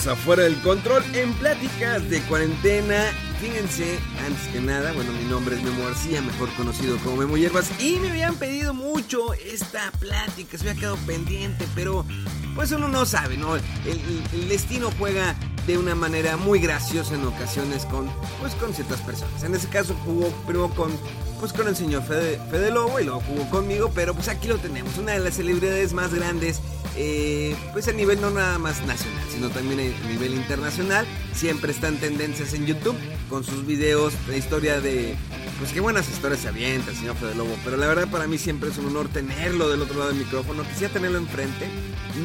Bienvenidos a Fuera del Control en pláticas de cuarentena. Fíjense, antes que nada, bueno, mi nombre es Memo García, mejor conocido como Memo Hierbas, y me habían pedido mucho esta plática, se me ha quedado pendiente, pero pues uno no sabe, ¿no? El destino juega de una manera muy graciosa en ocasiones con, pues, con ciertas personas. En ese caso jugó primero con, pues, con el señor Fede, Lobo y luego jugó conmigo, pero pues aquí lo tenemos, una de las celebridades más grandes eh, pues a nivel no nada más nacional, sino también a nivel internacional. Siempre está en tendencias en YouTube con sus videos de historia de, pues qué buenas historias se avienta el señor Fede Lobo. Pero la verdad para mí siempre es un honor tenerlo del otro lado del micrófono. Quisiera tenerlo enfrente.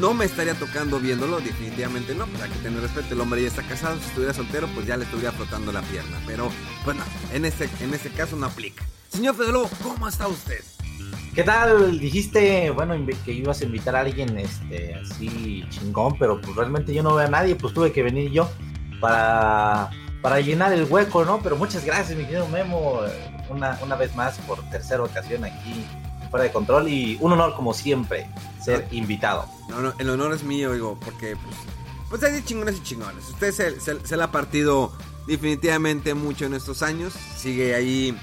No me estaría tocando viéndolo, definitivamente no. Pues hay que tener respeto. Hombre ya está casado. Si estuviera soltero, pues ya le estuviera frotando la pierna. Pero, pues no, en este, en este caso no aplica. Señor Fede Lobo, ¿cómo está usted? ¿Qué tal? Dijiste, bueno, que ibas a invitar a alguien este, así chingón, pero pues realmente yo no veo a nadie, pues tuve que venir yo para, para llenar el hueco, ¿no? Pero muchas gracias, mi querido Memo, una, una vez más por tercera ocasión aquí fuera de control y un honor como siempre ser invitado. No, no, el honor es mío, digo, porque pues, pues hay de chingones y chingones. Usted se, se, se la ha partido definitivamente mucho en estos años. Sigue ahí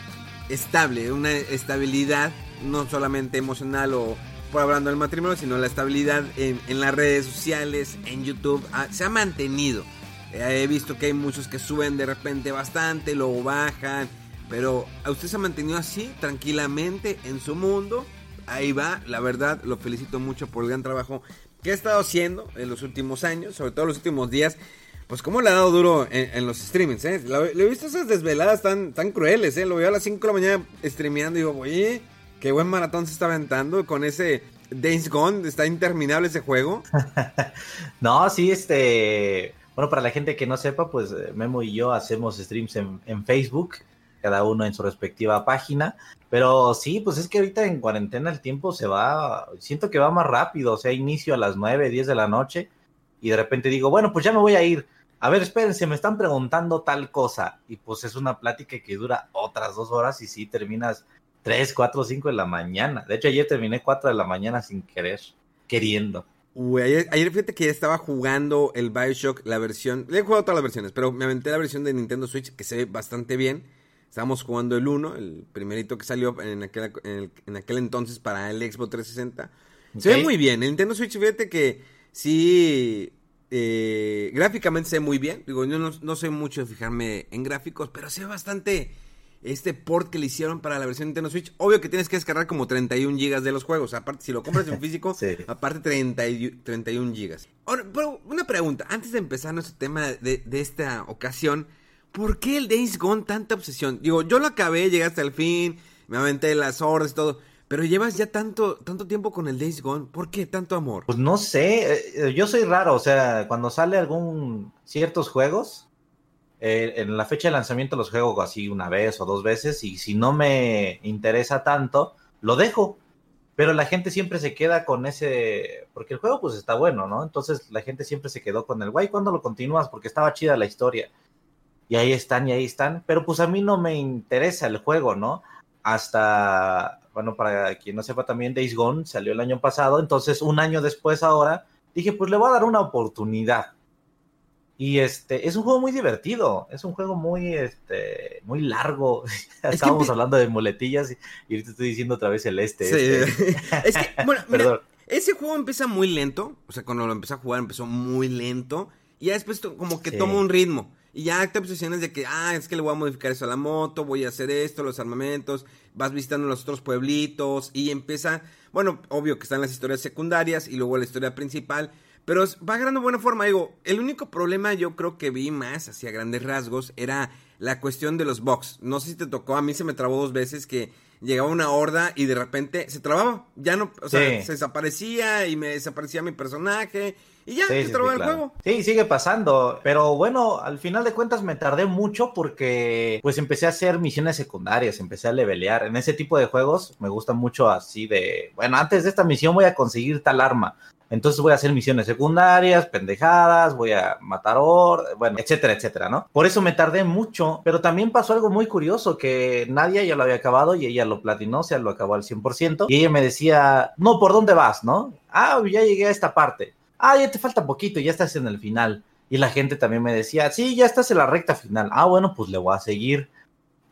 estable, una estabilidad, no solamente emocional o por hablando del matrimonio, sino la estabilidad en, en las redes sociales, en YouTube, ah, se ha mantenido. Eh, he visto que hay muchos que suben de repente bastante, luego bajan, pero a usted se ha mantenido así, tranquilamente, en su mundo. Ahí va, la verdad, lo felicito mucho por el gran trabajo que ha estado haciendo en los últimos años, sobre todo en los últimos días. Pues cómo le ha dado duro en, los streamings, ¿eh? Lo he visto esas desveladas tan, tan crueles, ¿eh? Lo veo a las 5 de la mañana streameando y digo, oye, qué buen maratón se está aventando con ese Days Gone, está interminable ese juego. No, sí, este. Bueno, para la gente que no sepa, pues eh, Memo y yo hacemos streams en Facebook, cada uno en su respectiva página. Pero sí, pues es que ahorita en cuarentena el tiempo se va. Siento que va más rápido. O sea, inicio a las 9, 10 de la noche y de repente digo, bueno, pues ya me voy a ir. A ver, espérense, me están preguntando tal cosa. Y pues es una plática que dura otras dos horas y sí terminas 3, 4, 5 de la mañana. De hecho, ayer terminé 4 de la mañana sin querer, queriendo. Uy, ayer, ayer fíjate que ya estaba jugando el Bioshock, la versión. Le he jugado todas las versiones, pero me aventé la versión de Nintendo Switch que se ve bastante bien. Estábamos jugando el 1, el primerito que salió en aquel, en, el- en aquel entonces para el Xbox 360. Se Ok. ve muy bien. El Nintendo Switch, fíjate que sí. eh, gráficamente se ve muy bien. Digo, yo no, no soy mucho de fijarme en gráficos, pero se ve bastante. Este port que le hicieron para la versión Nintendo Switch. Obvio que tienes que descargar como 31 gigas de los juegos. Aparte, si lo compras en físico, Sí. aparte 30 y- 31 gigas. Ahora, pero una pregunta. Antes de empezar nuestro tema de, de esta ocasión. ¿Por qué el Days Gone tanta obsesión? Digo, yo lo acabé, llegué hasta el fin, me aventé las horas y todo. Pero llevas ya tanto, tanto tiempo con el Days Gone. ¿Por qué tanto amor? Pues no sé, eh, yo soy raro, o sea, cuando sale algún ciertos juegos, eh, en la fecha de lanzamiento los juego así una vez o dos veces y si no me interesa tanto, lo dejo. Pero la gente siempre se queda con ese, porque el juego pues está bueno, ¿no? Entonces la gente siempre se quedó con el, guay, ¿cuándo lo continúas? Porque estaba chida la historia. Y ahí están, y ahí están, pero pues a mí no me interesa el juego, ¿no? Hasta, bueno, para quien no sepa también, Days Gone salió el año pasado, entonces un año después ahora, dije, pues le voy a dar una oportunidad. Y este, es un juego muy divertido, es un juego muy, este, muy largo. Estábamos que- hablando de muletillas y, y ahorita estoy diciendo otra vez el este. Sí. este. es que, bueno, mira, ese juego empieza muy lento. O sea, cuando lo empecé a jugar empezó muy lento. Y ya después como que Sí. toma un ritmo. Y ya te obsesionas de que, ah, es que le voy a modificar eso a la moto, voy a hacer esto, los armamentos, vas visitando los otros pueblitos y empieza, Bueno, obvio que están las historias secundarias y luego la historia principal. Pero va ganando buena forma, digo. El único problema yo creo que vi más hacia grandes rasgos era la cuestión de los box. No sé si te tocó, a mí se me trabó dos veces que llegaba una horda y de repente se trababa. Ya no, o sea, se desaparecía y me desaparecía mi personaje. Y ya, se trababa el juego. Sí, sigue pasando. Pero bueno, al final de cuentas me tardé mucho porque pues empecé a hacer misiones secundarias, empecé a levelear. En ese tipo de juegos me gusta mucho así de, bueno, antes de esta misión voy a conseguir tal arma. Entonces voy a hacer misiones secundarias, pendejadas, voy a matar or, bueno, etcétera, etcétera, ¿no? Por eso me tardé mucho, pero también pasó algo muy curioso que nadie ya lo había acabado y ella lo platinó, o sea, lo acabó al 100% y ella me decía, "No, ¿por dónde vas, no? Ah, ya llegué a esta parte. Ah, ya te falta poquito, ya estás en el final." Y la gente también me decía, "Sí, ya estás en la recta final." Ah, bueno, pues le voy a seguir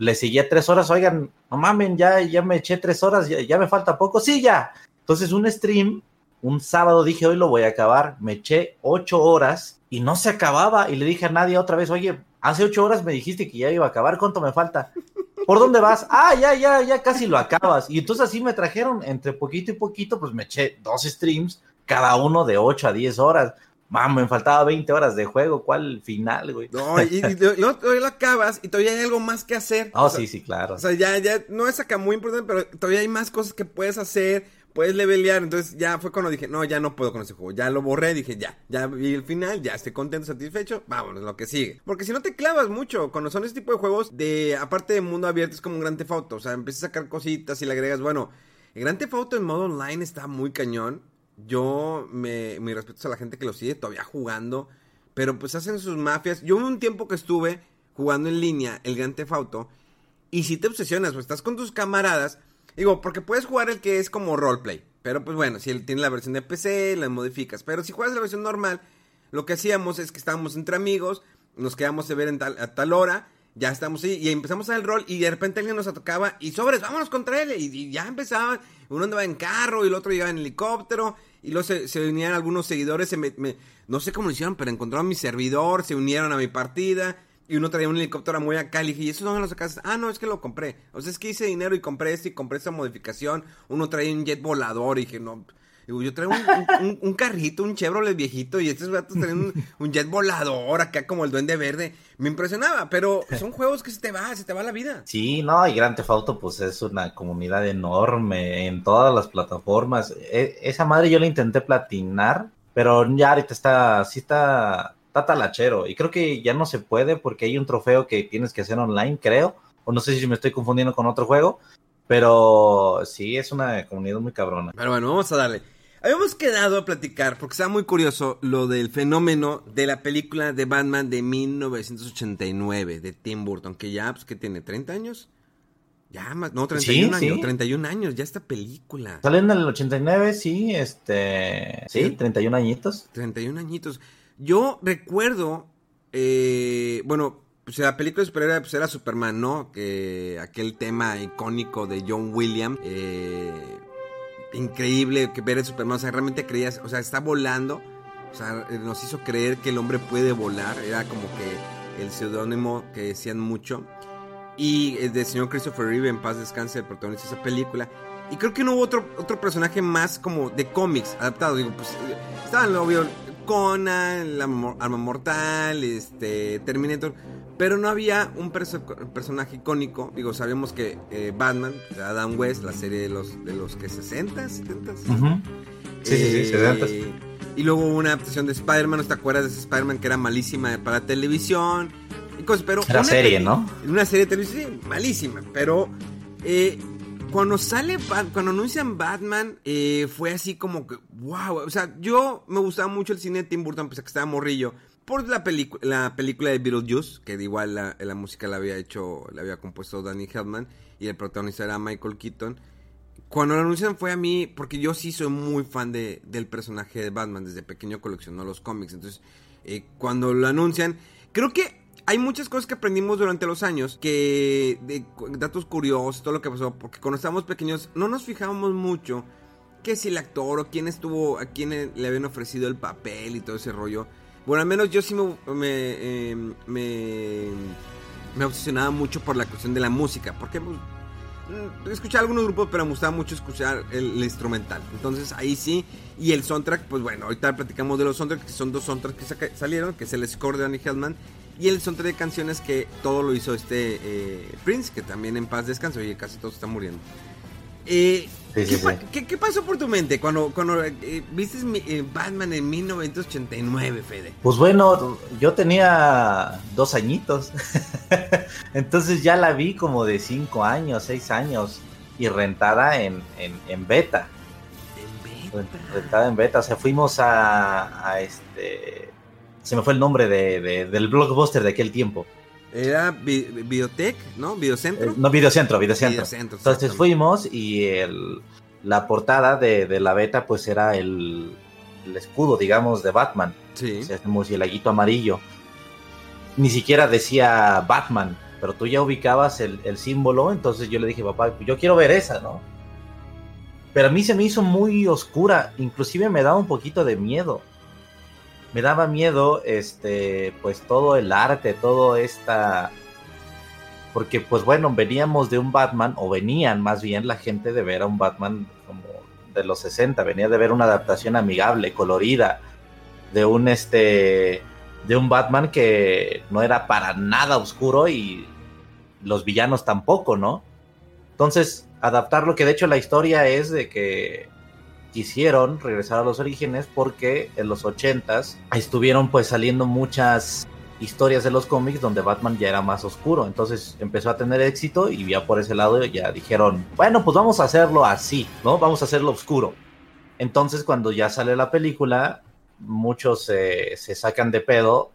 le seguía tres horas, oigan, no mamen, ya, ya me eché tres horas, ya, ya, me falta poco, sí, ya. Entonces un stream un sábado dije, hoy lo voy a acabar, me eché ocho horas y no se acababa y le dije a nadie otra vez, oye, hace ocho horas me dijiste que ya iba a acabar, ¿cuánto me falta? ¿Por dónde vas? Ah, ya, ya, ya casi lo acabas. Y entonces así me trajeron entre poquito y poquito, pues me eché dos streams, cada uno de ocho a diez horas. Mamá, me faltaba 20 horas de juego. ¿Cuál final, güey? No, y, luego lo acabas y todavía hay algo más que hacer. Oh, sí, sí, claro. O sea, ya, ya, no es acá muy importante, pero todavía hay más cosas que puedes hacer puedes levelear. Entonces ya fue cuando dije, no, ya no puedo con ese juego. Ya lo borré, dije, ya, ya vi el final, ya estoy contento, satisfecho, vámonos, lo que sigue. Porque si no te clavas mucho, cuando son ese tipo de juegos, de aparte de mundo abierto, es como un gran Theft O sea, empiezas a sacar cositas y le agregas, bueno, el gran Theft en modo online está muy cañón. Yo, me, respeto a la gente que lo sigue todavía jugando, pero pues hacen sus mafias. Yo un tiempo que estuve jugando en línea el gran Theft y si te obsesionas, o estás con tus camaradas, Digo, porque puedes jugar el que es como roleplay. Pero pues bueno, si él tiene la versión de PC, la modificas. Pero si juegas la versión normal, lo que hacíamos es que estábamos entre amigos, nos quedamos a ver en tal, a tal hora, ya estamos ahí y empezamos a el rol y de repente alguien nos atacaba y sobres, vámonos contra él. Y, ya empezaban, uno andaba en carro y el otro llegaba en helicóptero y luego se, se unían algunos seguidores, se me, no sé cómo lo hicieron, pero encontraron mi servidor, se unieron a mi partida y uno traía un helicóptero muy acá. Y dije, ¿y eso no lo sacaste? Ah, no, es que lo compré. O sea, es que hice dinero y compré esto y compré esta modificación. Uno traía un jet volador y dije, no. Digo, yo traigo un, carrito, un Chevrolet viejito y estos gatos traen un, jet volador acá como el duende verde. Me impresionaba, pero son juegos que se te va, se te va la vida. Sí, no, y Grand Theft Auto pues es una comunidad enorme en todas las plataformas. E, esa madre yo la intenté platinar, pero ya ahorita está, sí está tatalachero. Y creo que ya no se puede porque hay un trofeo que tienes que hacer online, creo. O no sé si me estoy confundiendo con otro juego. Pero sí, es una comunidad muy cabrona. Pero bueno, vamos a darle. Habíamos quedado a platicar, porque estaba muy curioso, lo del fenómeno de la película de Batman de 1989, de Tim Burton, que ya, pues, que tiene? ¿30 años? Ya más, no, 31 años, 31 años, ya esta película. Sale en el 89, sí, este, sí, ¿Sí? 31 añitos. 31 añitos. Yo recuerdo, eh, bueno, pues la película de superhéroe pues era Superman, ¿no? Que aquel tema icónico de John Williams, eh, increíble que ver el Superman, o sea, realmente creías, o sea, está volando, o sea, nos hizo creer que el hombre puede volar, era como que el seudónimo que decían mucho. Y el de señor Christopher Reeve, en paz descanse, el protagonista de esa película. Y creo que no hubo otro, otro personaje más como de cómics adaptado. Digo, pues estaban obvio Conan, la Arma Mortal, este, Terminator, pero no había un personaje icónico. Digo, sabemos que eh, Batman, Adam West, la serie de los, de los que 60, 70. Sí, sí, sí, 70. Eh, y luego hubo una adaptación de Spider-Man, ¿no te acuerdas de ese Spider-Man que era malísima para televisión? Y cosas, pero era serie, ¿no? Una serie de televisión, malísima, pero eh, cuando sale, cuando anuncian Batman, eh, fue así como que, wow, o sea, yo me gustaba mucho el cine de Tim Burton, pues que estaba morrillo, por la, la película de Beetlejuice, que igual la, la, música la había hecho, la había compuesto Danny Hellman, y el protagonista era Michael Keaton. Cuando lo anuncian fue a mí, porque yo sí soy muy fan de, del personaje de Batman, desde pequeño coleccionó los cómics, entonces, eh, cuando lo anuncian, creo que hay muchas cosas que aprendimos durante los años, que datos curiosos, todo lo que pasó, porque cuando estábamos pequeños no nos fijábamos mucho que si el actor o quién estuvo, a quién le habían ofrecido el papel y todo ese rollo. Bueno, al menos yo sí me, em, me, me obsesionaba mucho por la cuestión de la música, porque pues, mm, escuchaba algunos grupos, pero me gustaba mucho escuchar el, instrumental. Entonces ahí sí. Y el soundtrack, pues bueno, ahorita platicamos de los soundtracks, que son dos soundtracks que salieron, que es el score de Danny Hellman y el soundtrack de canciones que todo lo hizo este eh, Prince, que también en paz descanso, oye, casi todos están muriendo. Eh, ¿qué, pasó por tu mente cuando, cuando eh, viste eh, Batman en 1989, Fede? Pues bueno, yo tenía dos añitos. Entonces ya la vi como de cinco años, seis años. Y rentada en, en, beta. En beta. Rentada en beta. O sea, fuimos a, este. Se me fue el nombre de, del blockbuster de aquel tiempo. Era Biotech, ¿no? Videocentro. Eh, no, Videocentro, Videocentro. Entonces fuimos y el, la portada de, la beta pues era el, escudo, digamos, de Batman. Sí. O sea, el murcielaguito amarillo. Ni siquiera decía Batman, pero tú ya ubicabas el, el, símbolo, entonces yo le dije, papá, yo quiero ver esa, ¿no? Pero a mí se me hizo muy oscura, inclusive me daba un poquito de miedo me daba miedo, este, pues todo el arte, todo esta, porque pues bueno, veníamos de un Batman, o venían más bien la gente de ver a un Batman como de los 60, venía de ver una adaptación amigable, colorida, de un este, de un Batman que no era para nada oscuro y los villanos tampoco, ¿no? Entonces, adaptarlo, que de hecho la historia es de que quisieron regresar a los orígenes porque en los 80s estuvieron pues saliendo muchas historias de los cómics donde Batman ya era más oscuro. Entonces empezó a tener éxito y ya por ese lado ya dijeron, bueno, pues vamos a hacerlo así, ¿no? Vamos a hacerlo oscuro. Entonces cuando ya sale la película, muchos se sacan de pedo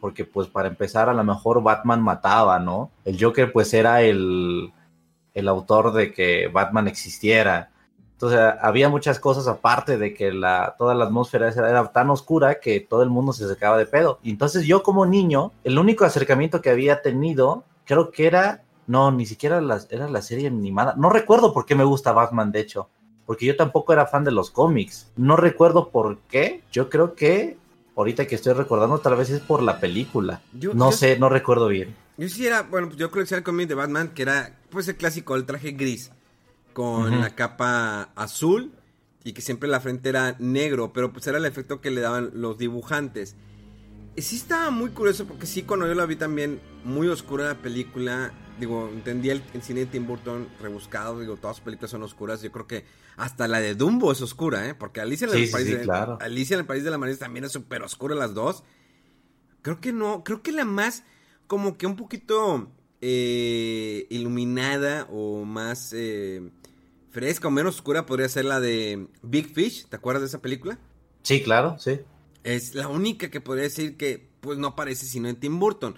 porque pues para empezar a lo mejor Batman mataba, ¿no? El Joker pues era el, el autor de que Batman existiera entonces había muchas cosas aparte de que la, toda la atmósfera era tan oscura que todo el mundo se sacaba de pedo. Y entonces yo como niño, el único acercamiento que había tenido, creo que era, no, ni siquiera la, era la serie animada. No recuerdo por qué me gusta Batman, de hecho, porque yo tampoco era fan de los cómics. No recuerdo por qué. Yo creo que ahorita que estoy recordando, tal vez es por la película. no sé, no recuerdo bien. Yo sí era, bueno, pues yo coleccioné el cómic de Batman, que era pues el clásico, el traje gris con la capa azul y que siempre la frente era negro, pero pues era el efecto que le daban los dibujantes. Y sí estaba muy curioso porque sí, cuando yo la vi también muy oscura la película, digo, entendía el, cine de Tim Burton rebuscado, digo, todas sus películas son oscuras, yo creo que hasta la de Dumbo es oscura, ¿eh? Porque Alicia en el, país, de, Alicia en el País de la Maravilla también es súper oscura las dos. Creo que no, creo que la más como que un poquito eh, iluminada o más... Eh, fresca o menos oscura podría ser la de Big Fish. ¿Te acuerdas de esa película? Sí, claro, sí. Es la única que podría decir que pues no aparece sino en Tim Burton.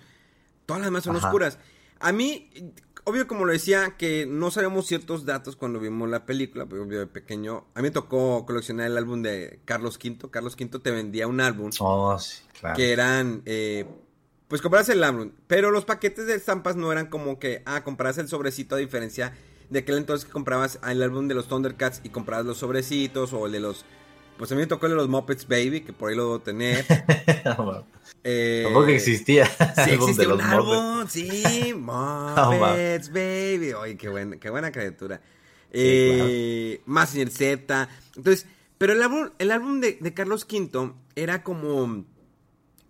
Todas las demás son oscuras. A mí, obvio como lo decía, que no sabemos ciertos datos cuando vimos la película, pues obvio de pequeño. A mí me tocó coleccionar el álbum de Carlos V. Carlos V te vendía un álbum. Oh, sí, claro. Que eran, eh, pues compras el álbum. Pero los paquetes de estampas no eran como que, ah, compras el sobrecito a diferencia de aquel entonces que comprabas el álbum de los Thundercats y comprabas los sobrecitos o el de los... Pues a mí me tocó el de los Muppets Baby, que por ahí lo debo tener. eh, que existía. Sí, existía un álbum, sí, Muppets Baby. Oye, qué buena, qué buena criatura. Eh, Más en Z. Entonces, pero el álbum, el álbum de, de Carlos V era como,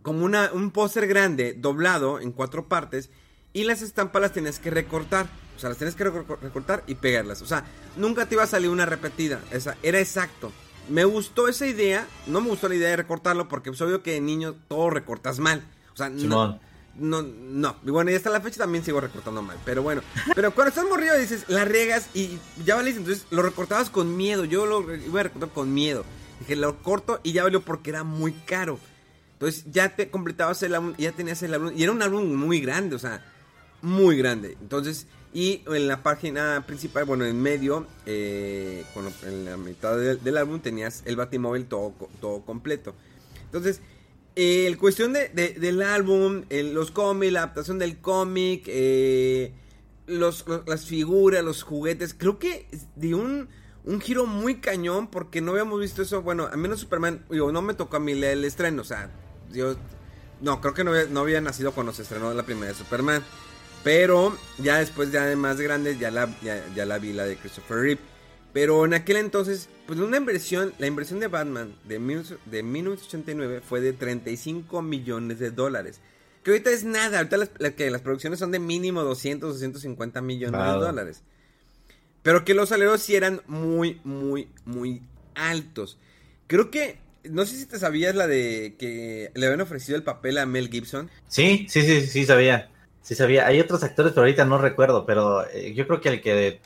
como una, un póster grande, doblado en cuatro partes, y las estampas las tenías que recortar. O sea, las tienes que recortar y pegarlas. O sea, nunca te iba a salir una repetida. Esa, era exacto. Me gustó esa idea. No me gustó la idea de recortarlo porque es obvio que de niño todo recortas mal. O sea, no. No, no. Y bueno, y hasta la fecha también sigo recortando mal. Pero bueno. Pero cuando estás morrido dices, la regas y ya valiste. Entonces lo recortabas con miedo. Yo lo iba a recortar con miedo. Dije, lo corto y ya valió porque era muy caro. Entonces ya te completabas el álbum, ya tenías el álbum. Y era un álbum muy grande, o sea, muy grande. Entonces y en la página principal, bueno, en medio, eh, en la mitad del, álbum tenías el Batimóvil todo, todo completo. Entonces, el cuestión de, del álbum, los cómics, la adaptación del cómic, eh, los, las figuras, los juguetes, creo que de un, un giro muy cañón porque no habíamos visto eso. Bueno, a menos Superman, digo, no me tocó a mí el estreno, o sea, yo, no, creo que no había, no había nacido cuando se estrenó la primera de Superman. Pero ya después, ya de más grandes, ya la, ya, la vi la de Christopher Reeve. Pero en aquel entonces, pues una inversión, la inversión de Batman de, de 1989 fue de 35 millones de dólares. Que ahorita es nada, ahorita las, que las producciones son de mínimo 200, 250 millones de dólares. Pero que los salarios sí eran muy, muy, muy altos. Creo que, no sé si te sabías la de que le habían ofrecido el papel a Mel Gibson. Sí, sí, sí, sí sabía. Sí sabía. Hay otros actores, pero ahorita no recuerdo. Pero eh, yo creo que el que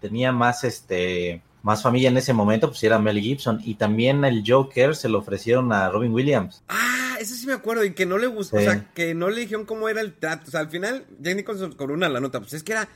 tenía más, este, más familia en ese momento, pues era Mel Gibson. Y también el Joker se lo ofrecieron a Robin Williams. Ah, eso sí me acuerdo. Y que no le gustó, o sea, que no le dijeron cómo era el trato. O sea, al final, Jack Nicholson con una la nota. Pues es que era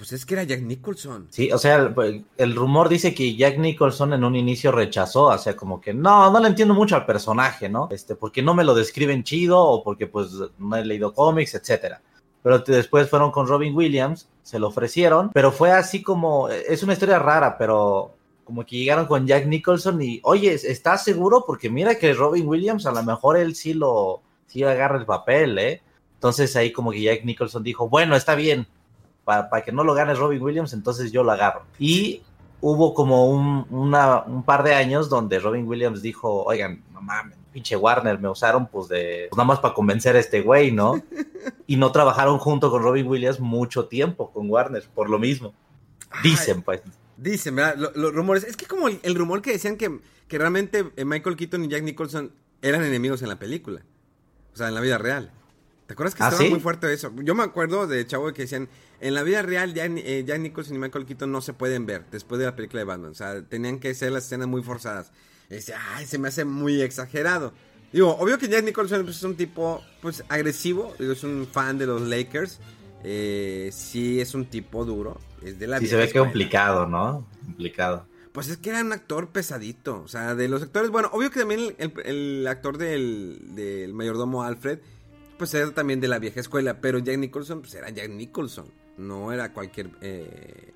pues es que era Jack Nicholson. Sí, o sea, el, rumor dice que Jack Nicholson en un inicio rechazó, o sea, como que no, no le entiendo mucho al personaje, ¿no? Este, porque no me lo describen chido o porque pues no he leído cómics, etcétera. Pero después fueron con Robin Williams, se lo ofrecieron, pero fue así como, es una historia rara, pero como que llegaron con Jack Nicholson y, oye, ¿estás seguro? Porque mira que Robin Williams a lo mejor él sí lo, sí agarra el papel, ¿eh? Entonces ahí como que Jack Nicholson dijo, bueno, está bien, para, que no lo gane Robin Williams, entonces yo lo agarro. Y hubo como un, un par de años donde Robin Williams dijo, oigan, no mames, pinche Warner, me usaron pues de, pues, nada más para convencer a este güey, ¿no? y no trabajaron junto con Robin Williams mucho tiempo con Warner, por lo mismo. Dicen, pues. Dicen, ¿verdad? Los, rumores. Es que como el, rumor que decían que, que realmente eh, Michael Keaton y Jack Nicholson eran enemigos en la película. O sea, en la vida real. ¿Te acuerdas que ¿Ah, estaba muy fuerte eso? Yo me acuerdo de chavo que decían, en la vida real Jack, eh, Jack, Nicholson y Michael Keaton no se pueden ver después de la película de Batman. O sea, tenían que ser las escenas muy forzadas. Y dice, ay, se me hace muy exagerado. Digo, obvio que Jack Nicholson pues, es un tipo, pues, agresivo. Digo, es un fan de los Lakers. Eh, sí es un tipo duro. Es de la sí, se ve que complicado, ¿no? Complicado. Pues es que era un actor pesadito. O sea, de los actores. Bueno, obvio que también el, actor del, del, mayordomo Alfred. Pues era también de la vieja escuela. Pero Jack Nicholson, pues era Jack Nicholson. No era cualquier eh,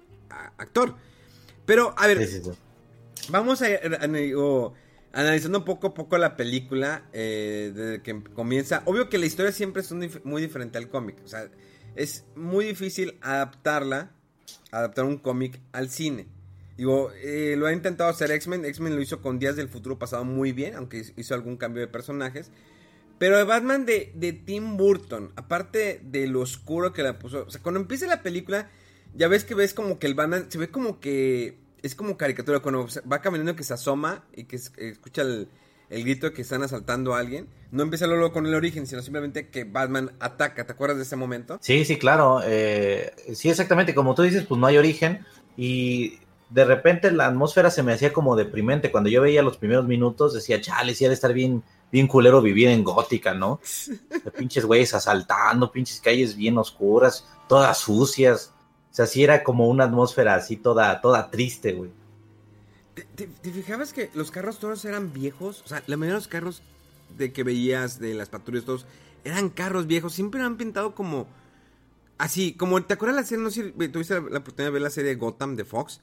actor. Pero, a ver. Vamos a, analizando poco a poco la película eh, desde que comienza. Obvio que la historia siempre es muy diferente al cómic. O sea, es muy difícil adaptarla, adaptar un cómic al cine. Digo, eh, lo ha intentado hacer X-Men. X-Men lo hizo con Días del Futuro Pasado muy bien, aunque hizo algún cambio de personajes. Pero el Batman de, de Tim Burton, aparte de lo oscuro que la puso, o sea, cuando empieza la película, ya ves que ves como que el Batman se ve como que es como caricatura, cuando va caminando que se asoma y que escucha el, grito de que están asaltando a alguien, no empieza luego con el origen, sino simplemente que Batman ataca. ¿Te acuerdas de ese momento? Sí, sí, claro. Eh, sí, exactamente. Como tú dices, pues no hay origen. Y de repente la atmósfera se me hacía como deprimente. Cuando yo veía los primeros minutos, decía, chale, sí, ha de estar bien, bien culero vivir en gótica, ¿no? De pinches güeyes asaltando, pinches calles bien oscuras, todas sucias. O sea, sí era como una atmósfera así toda, toda triste, güey. ¿Te, fijabas que los carros todos eran viejos? O sea, la mayoría de los carros de que veías de las patrullas todos eran carros viejos. Siempre han pintado como... Así, como... ¿Te acuerdas la serie? No sé si tuviste la, oportunidad de ver la serie Gotham de Fox.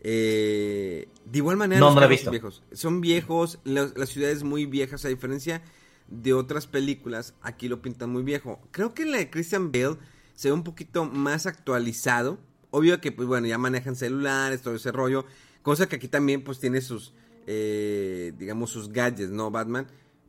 Eh, de igual manera, no, los carros viejos. Son viejos, las ciudades muy viejas, a diferencia de otras películas, aquí lo pintan muy viejo. Creo que la de Christian Bale se ve un poquito más actualizado. Obvio que, pues bueno, ya manejan celulares, todo ese rollo. Cosa que aquí también, pues tiene sus, eh, digamos, sus gadgets, ¿no? Batman.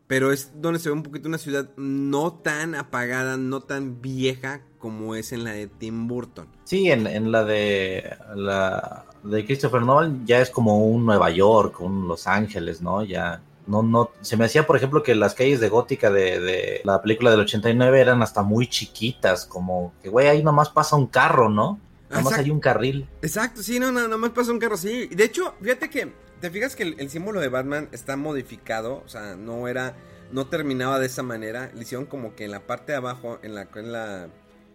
Pero es donde se ve un poquito una ciudad no tan apagada, no tan vieja como es en la de Tim Burton. Sí, en, la de la de Christopher Nolan ya es como un Nueva York, un Los Ángeles, ¿no? Ya no, no, se me hacía, por ejemplo, que las calles de Gótica de, la película del 89 eran hasta muy chiquitas, como que, güey, ahí nomás pasa un carro, ¿no? Nomás hay un carril. Exacto, sí, no, no, nomás pasa un carro, sí. De hecho, fíjate que, te fijas que el, símbolo de Batman está modificado, o sea, no era, no terminaba de esa manera, le hicieron como que en la parte de abajo, en la, en la,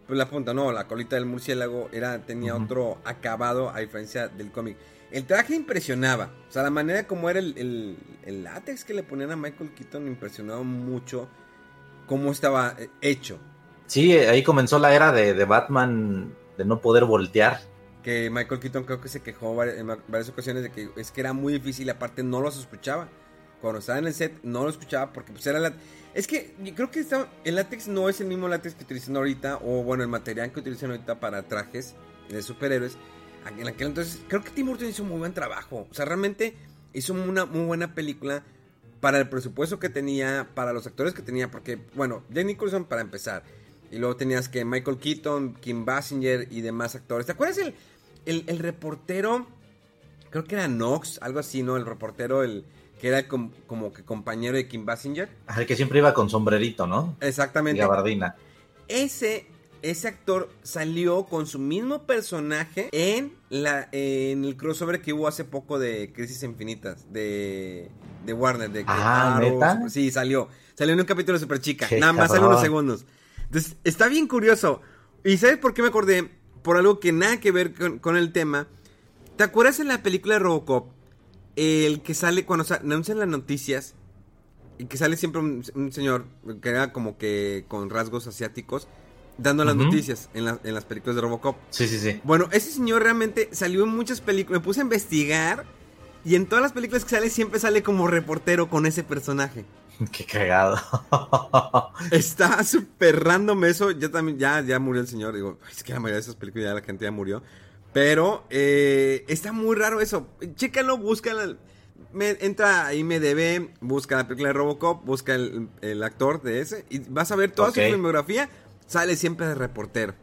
pues la punta, no, la colita del murciélago era, tenía otro acabado a diferencia del cómic. El traje impresionaba. O sea, la manera como era el, látex que le ponían a Michael Keaton impresionaba mucho cómo estaba eh, hecho. Sí, ahí comenzó la era de, Batman de no poder voltear. Que Michael Keaton creo que se quejó en varias ocasiones de que es que era muy difícil aparte no los escuchaba. cuando estaba en el set no lo escuchaba porque pues era la... Es que creo que está, el látex no es el mismo látex que utilizan ahorita, o bueno, el material que utilizan ahorita para trajes de superhéroes. En aquel entonces, creo que Tim Burton hizo un muy buen trabajo. O sea, realmente hizo una muy buena película para el presupuesto que tenía, para los actores que tenía, porque, bueno, Jack Nicholson para empezar. Y luego tenías que Michael Keaton, Kim Basinger y demás actores. ¿Te acuerdas el, el, reportero? Creo que era Knox, algo así, ¿no? El reportero, el que era como, que compañero de Kim Basinger. El que siempre iba con sombrerito, ¿no? Exactamente. Y gabardina. Ese, ese actor salió con su mismo personaje en, la, en el crossover que hubo hace poco de Crisis Infinitas, de, de Warner. De ah, ¿neta? Sí, salió. Salió en un capítulo super chica. Nada más, salió unos segundos. Entonces, está bien curioso. ¿Y sabes por qué me acordé? Por algo que nada que ver con, el tema. ¿Te acuerdas en la película de Robocop? El que sale cuando anuncian las noticias. Y que sale siempre un, señor que era como que con rasgos asiáticos. Dando las noticias en, en las películas de Robocop. Sí, sí, sí. Bueno, ese señor realmente salió en muchas películas. Me puse a investigar. Y en todas las películas que sale siempre sale como reportero con ese personaje. Qué cagado. Está súper random eso. Ya también, ya, ya murió el señor. Digo, es que la mayoría de esas películas ya la gente ya murió. Pero eh, está muy raro eso. Chécalo, búscalo. Me, entra ahí me debe, busca la película de Robocop, busca el, actor de ese y vas a ver toda su filmografía. Sale siempre de reportero.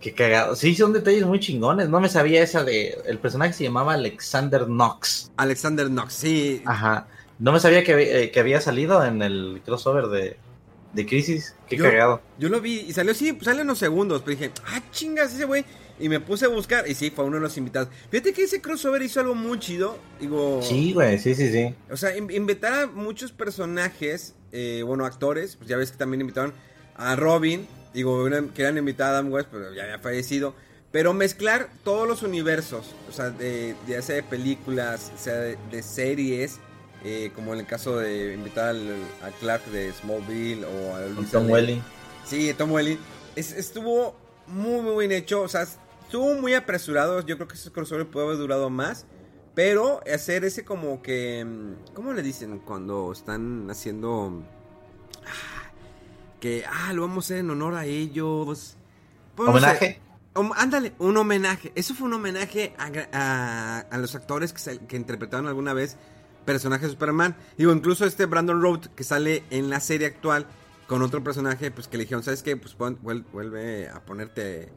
Qué cagado. Sí, son detalles muy chingones. No me sabía esa de. El personaje se llamaba Alexander Knox. Alexander Knox, sí. Ajá. No me sabía que, eh, que había salido en el crossover de, de Crisis. Qué cagado. Yo lo vi y salió pues, sale unos segundos. Pero dije, ah, chingas ese güey. Y me puse a buscar. Y sí, fue uno de los invitados. Fíjate que ese crossover hizo algo muy chido. Digo. Sí, güey, sí, sí, sí. O sea, invitar a muchos personajes, eh, bueno, actores. Pues ya ves que también invitaron a Robin. Digo, querían invitar a Adam West, pero ya había fallecido. Pero mezclar todos los universos, o sea, de, ya sea de películas, sea de series, eh, como en el caso de invitar a Clark de Smallville o a Tom Welling. Sí, Tom Welling. estuvo muy, muy bien hecho. O sea, estuvo muy apresurado. Yo creo que ese crossover puede haber durado más. Pero hacer ese como que... Mm, ¿Cómo le dicen cuando están haciendo... Ah, que, ah, lo vamos a hacer en honor a ellos. ¿Homenaje? ándale, un homenaje. Eso fue un homenaje a, a, los actores que, que interpretaron alguna vez personaje de Superman. Digo, incluso este Brandon Road que sale en la serie actual con otro personaje, pues que le dijeron, ¿sabes qué? Pues vuelve a ponerte,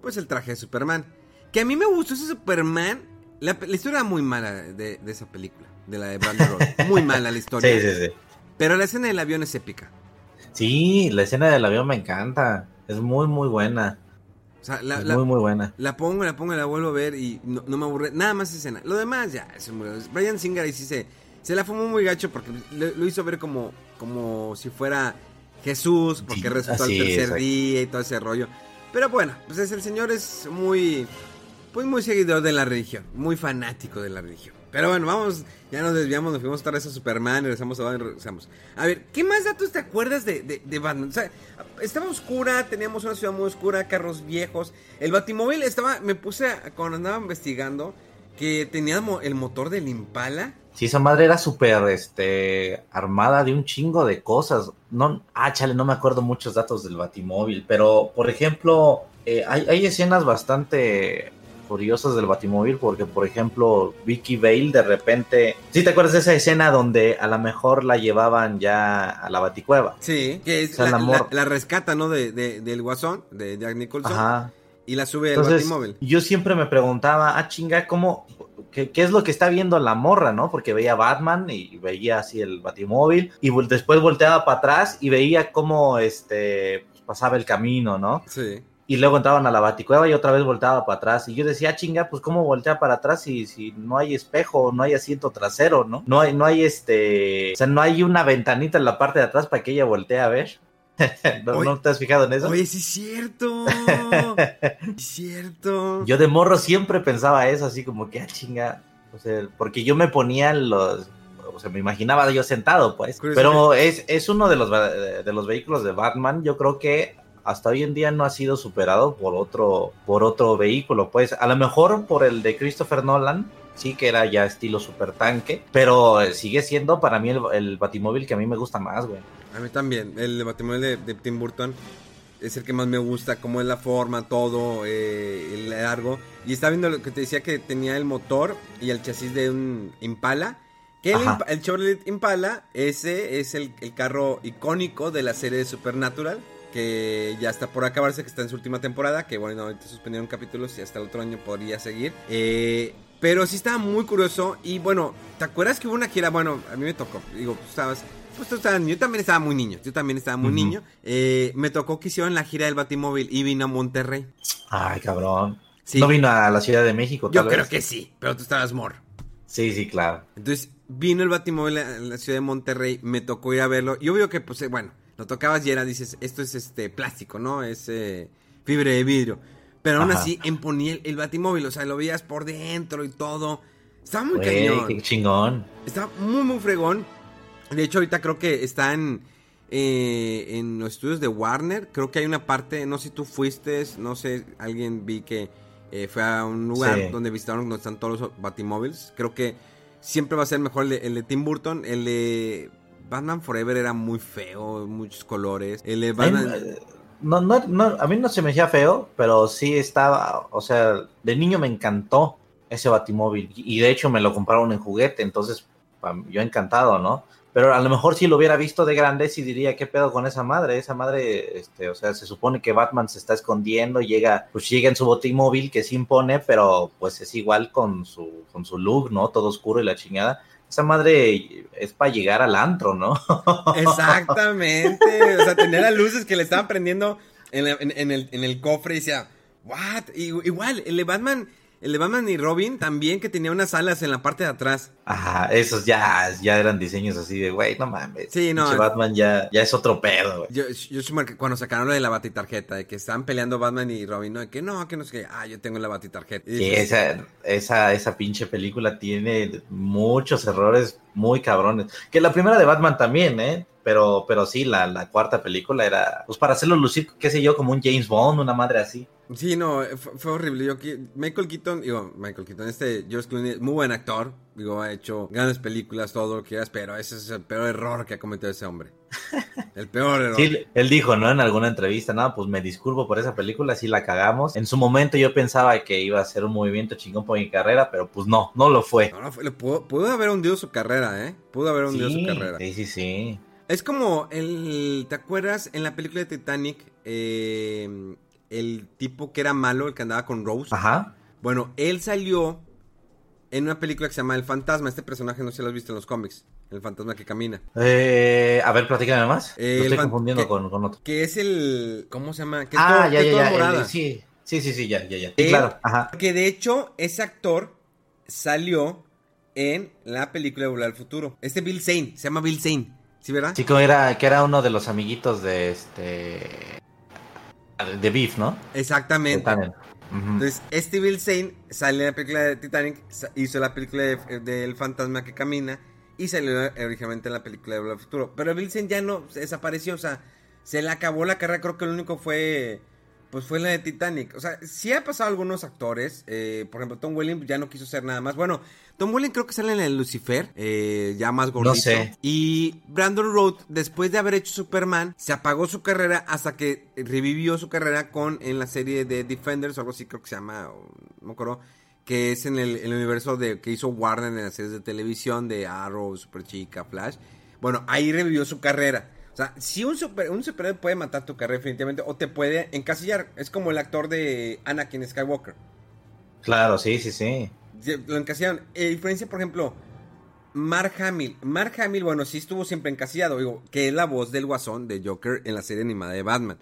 pues el traje de Superman. Que a mí me gustó ese Superman. La, historia era muy mala de, esa película, de la de Brandon Road. Muy mala la historia. sí, sí, sí. Pero la escena del avión es épica. Sí, la escena del avión me encanta. Es muy, muy buena. la, muy, muy buena. La pongo, la pongo, la vuelvo a ver y no, me aburre. Nada más escena. Lo demás ya, es Brian Singer ahí sí se, se la fumó muy gacho porque lo, hizo ver como, como si fuera Jesús, porque resultó al tercer día y todo ese rollo. Pero bueno, pues es, el señor es muy, pues muy seguidor de la religión, muy fanático de la religión. Pero bueno, vamos, ya nos desviamos, nos fuimos a estar a Superman y regresamos a regresamos. A ver, ¿qué más datos te acuerdas de, de, Batman? O sea, estaba oscura, teníamos una ciudad muy oscura, carros viejos. El Batimóvil estaba, me puse, cuando andaba investigando, que tenía el motor del Impala. Sí, esa madre era súper este, armada de un chingo de cosas. No, ah, chale, no me acuerdo muchos datos del Batimóvil, pero por ejemplo, eh, hay, hay, escenas bastante curiosas del Batimóvil, porque por ejemplo, Vicky Bale de repente. ¿Sí te acuerdas de esa escena donde a lo mejor la llevaban ya a la Baticueva? Sí, que es la, rescata, ¿no? De, del Guasón, de Jack Nicholson. Ajá. Y la sube al Batimóvil. Yo siempre me preguntaba, ah, chinga, ¿cómo, qué, es lo que está viendo la morra, no? Porque veía Batman y veía así el Batimóvil y después volteaba para atrás y veía cómo este pasaba el camino, ¿no? Sí. Y luego entraban a la baticueva y otra vez volteaba para atrás. Y yo decía, ah, chinga, pues cómo voltea para atrás si, si no hay espejo, no hay asiento trasero, ¿no? No hay, no hay este, o sea, no hay una ventanita en la parte de atrás para que ella voltee a ver. ¿No, te has fijado en eso? Oye, sí es cierto. es cierto. Yo de morro siempre pensaba eso, así como que, ah, chinga. O sea, porque yo me ponía los. O sea, me imaginaba yo sentado, pues. Pero es, es uno de los, de los vehículos de Batman. Yo creo que hasta hoy en día no ha sido superado por otro, por otro vehículo. Pues a lo mejor por el de Christopher Nolan, sí que era ya estilo super tanque, pero eh, sigue siendo para mí el, batimóvil que a mí me gusta más, güey. A mí también, el batimóvil de, Tim Burton es el que más me gusta, cómo es la forma, todo, eh, el largo. Y estaba viendo lo que te decía que tenía el motor y el chasis de un Impala. Que el, el, Chevrolet Impala, ese es el, el carro icónico de la serie de Supernatural que ya está por acabarse, que está en su última temporada, que bueno, ahorita suspendieron capítulos y hasta el otro año podría seguir. Eh, pero sí estaba muy curioso y bueno, ¿te acuerdas que hubo una gira? Bueno, a mí me tocó, digo, tú estabas... Pues tú estabas, yo también estaba muy niño, yo también estaba muy niño. Eh, me tocó que hicieron la gira del Batimóvil y vino a Monterrey. Ay, cabrón. No vino a la Ciudad de México. Yo creo que sí, pero tú estabas mor. Sí, sí, claro. Entonces vino el Batimóvil a la ciudad de Monterrey, me tocó ir a verlo. Yo veo que, pues, eh, bueno, lo tocabas y era, dices, esto es este plástico, ¿no? Es eh, fibra de vidrio. Pero aún así emponía el, batimóvil, o sea, lo veías por dentro y todo. Estaba muy cañón. Qué chingón. Estaba muy, muy fregón. De hecho, ahorita creo que está en, eh, en los estudios de Warner. Creo que hay una parte, no sé si tú fuiste, no sé, alguien vi que eh, fue a un lugar donde visitaron donde están todos los batimóviles. Creo que siempre va a ser mejor el de Tim Burton. El de Batman Forever era muy feo, muchos colores. El de Batman... No, no, no, a mí no se me hacía feo, pero sí estaba, o sea, de niño me encantó ese batimóvil y de hecho me lo compraron en juguete, entonces yo encantado, ¿no? Pero a lo mejor si lo hubiera visto de grande sí diría, ¿qué pedo con esa madre? Esa madre, este, o sea, se supone que Batman se está escondiendo, llega, pues llega en su batimóvil que se impone, pero pues es igual con su, con su look, ¿no? Todo oscuro y la chingada esa madre es para llegar al antro, ¿no? Exactamente. O sea, tenía las luces que le estaban prendiendo en, el, en el, cofre y decía, ¿what? igual, el de Batman el de Batman y Robin también que tenía unas alas en la parte de atrás. Ajá, esos ya, ya eran diseños así de, güey, no mames. Sí, no. Batman ya, ya es otro pedo, güey. Yo, yo cuando sacaron lo de la batitarjeta, de que estaban peleando Batman y Robin, ¿no? De que no, que no es que, ah, yo tengo la batitarjeta. Sí, esa, esa, esa pinche película tiene muchos errores muy cabrones. Que la primera de Batman también, ¿eh? Pero, pero sí, la, la cuarta película era, pues para hacerlo lucir, qué sé yo, como un James Bond, una madre así. Sí, no, fue, horrible. Yo, Michael Keaton, digo, Michael Keaton, este George Clooney, muy buen actor. Digo, ha hecho grandes películas, todo lo que quieras, pero ese es el peor error que ha cometido ese hombre. El peor error. Sí, él dijo, ¿no? En alguna entrevista, no, pues me disculpo por esa película, sí la cagamos. En su momento yo pensaba que iba a ser un movimiento chingón por mi carrera, pero pues no, no lo fue. No, fue. pudo, haber hundido su carrera, ¿eh? Pudo haber hundido su carrera. Sí, sí, sí. Es como el, ¿te acuerdas? En la película de Titanic, eh el tipo que era malo, el que andaba con Rose. Ajá. Bueno, él salió en una película que se llama El Fantasma. Este personaje no si lo has visto en los cómics. El fantasma que camina. Eh, a ver, platícame más. lo estoy confundiendo con, otro. Que es el. ¿Cómo se llama? Que ah, ya, ya, ya. sí, sí, sí, sí, ya, ya, ya. claro. Ajá. Que de hecho, ese actor salió en la película de Volar al Futuro. Este Bill Zane, se llama Bill Zane. ¿Sí, verdad? Sí, era, que era uno de los amiguitos de este de Beef, ¿no? Exactamente. Entonces, este Bill Zane sale en la película de Titanic, hizo la película del fantasma que camina y salió originalmente en la película de Volver Futuro. Pero Bill Zane ya no desapareció, o sea, se le acabó la carrera, creo que lo único fue pues fue la de Titanic. O sea, sí ha pasado algunos actores. Eh, por ejemplo, Tom Welling ya no quiso ser nada más. Bueno, Tom Welling creo que sale en el Lucifer, eh, ya más gordito. No sé. Y Brandon Road, después de haber hecho Superman, se apagó su carrera hasta que revivió su carrera con en la serie de Defenders o algo así, creo que se llama, no me acuerdo. Que es en el, universo de que hizo Warner en las series de televisión de Arrow, Super Chica, Flash. Bueno, ahí revivió su carrera. O sea, si un, super, un superhéroe puede matar tu carrera definitivamente o te puede encasillar. Es como el actor de Anakin Skywalker. Claro, sí, sí, sí. Lo encasillaron. Eh, diferencia, por ejemplo, Mark Hamill. Mark Hamill, bueno, sí estuvo siempre encasillado. Digo, que es la voz del guasón de Joker en la serie animada de Batman.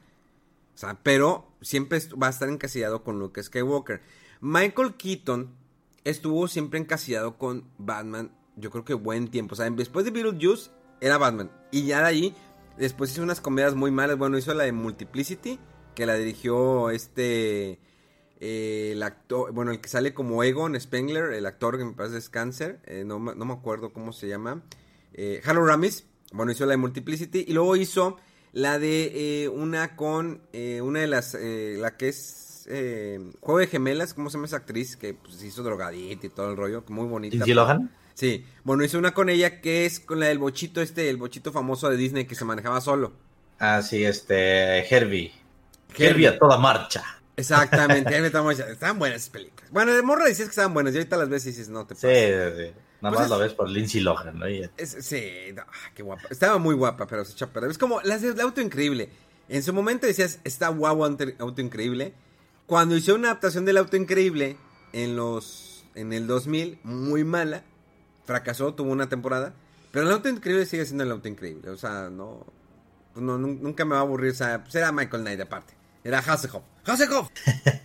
O sea, pero siempre va a estar encasillado con Luke Skywalker. Michael Keaton estuvo siempre encasillado con Batman, yo creo que buen tiempo. O sea, después de Beetlejuice era Batman. Y ya de ahí Después hizo unas comedias muy malas. Bueno, hizo la de Multiplicity, que la dirigió este. Eh, el actor, bueno, el que sale como Egon Spengler, el actor que me parece es cáncer, eh, no, me acuerdo cómo se llama. Eh, Harold Ramis, bueno, hizo la de Multiplicity. Y luego hizo la de una con una de las, la que es eh, Juego de Gemelas, ¿cómo se llama esa actriz? Que pues, hizo drogadita y todo el rollo, muy bonita. ¿Lindsay Lohan? Sí, bueno, hizo una con ella que es con la del bochito este, el bochito famoso de Disney que se manejaba solo. Ah, sí, este, Herbie. Herbie, a toda marcha. Exactamente, ahí estamos, estaban buenas esas películas. Bueno, de morra decías que estaban buenas, y ahorita las ves y dices, no te pases. Sí, sí, Nada pues más lo ves por Lindsay Lohan, ¿no? sí, ah, qué guapa. Estaba muy guapa, pero se echó a Es como las del auto increíble. En su momento decías, está guau auto increíble. Cuando hizo una adaptación del auto increíble en los en el 2000, muy mala. Fracasó, tuvo una temporada. Pero el auto increíble sigue siendo el auto increíble. O sea, no, no nunca me va a aburrir. O sea, pues era Michael Knight aparte. Era Hasselhoff. ¡Hasselhoff!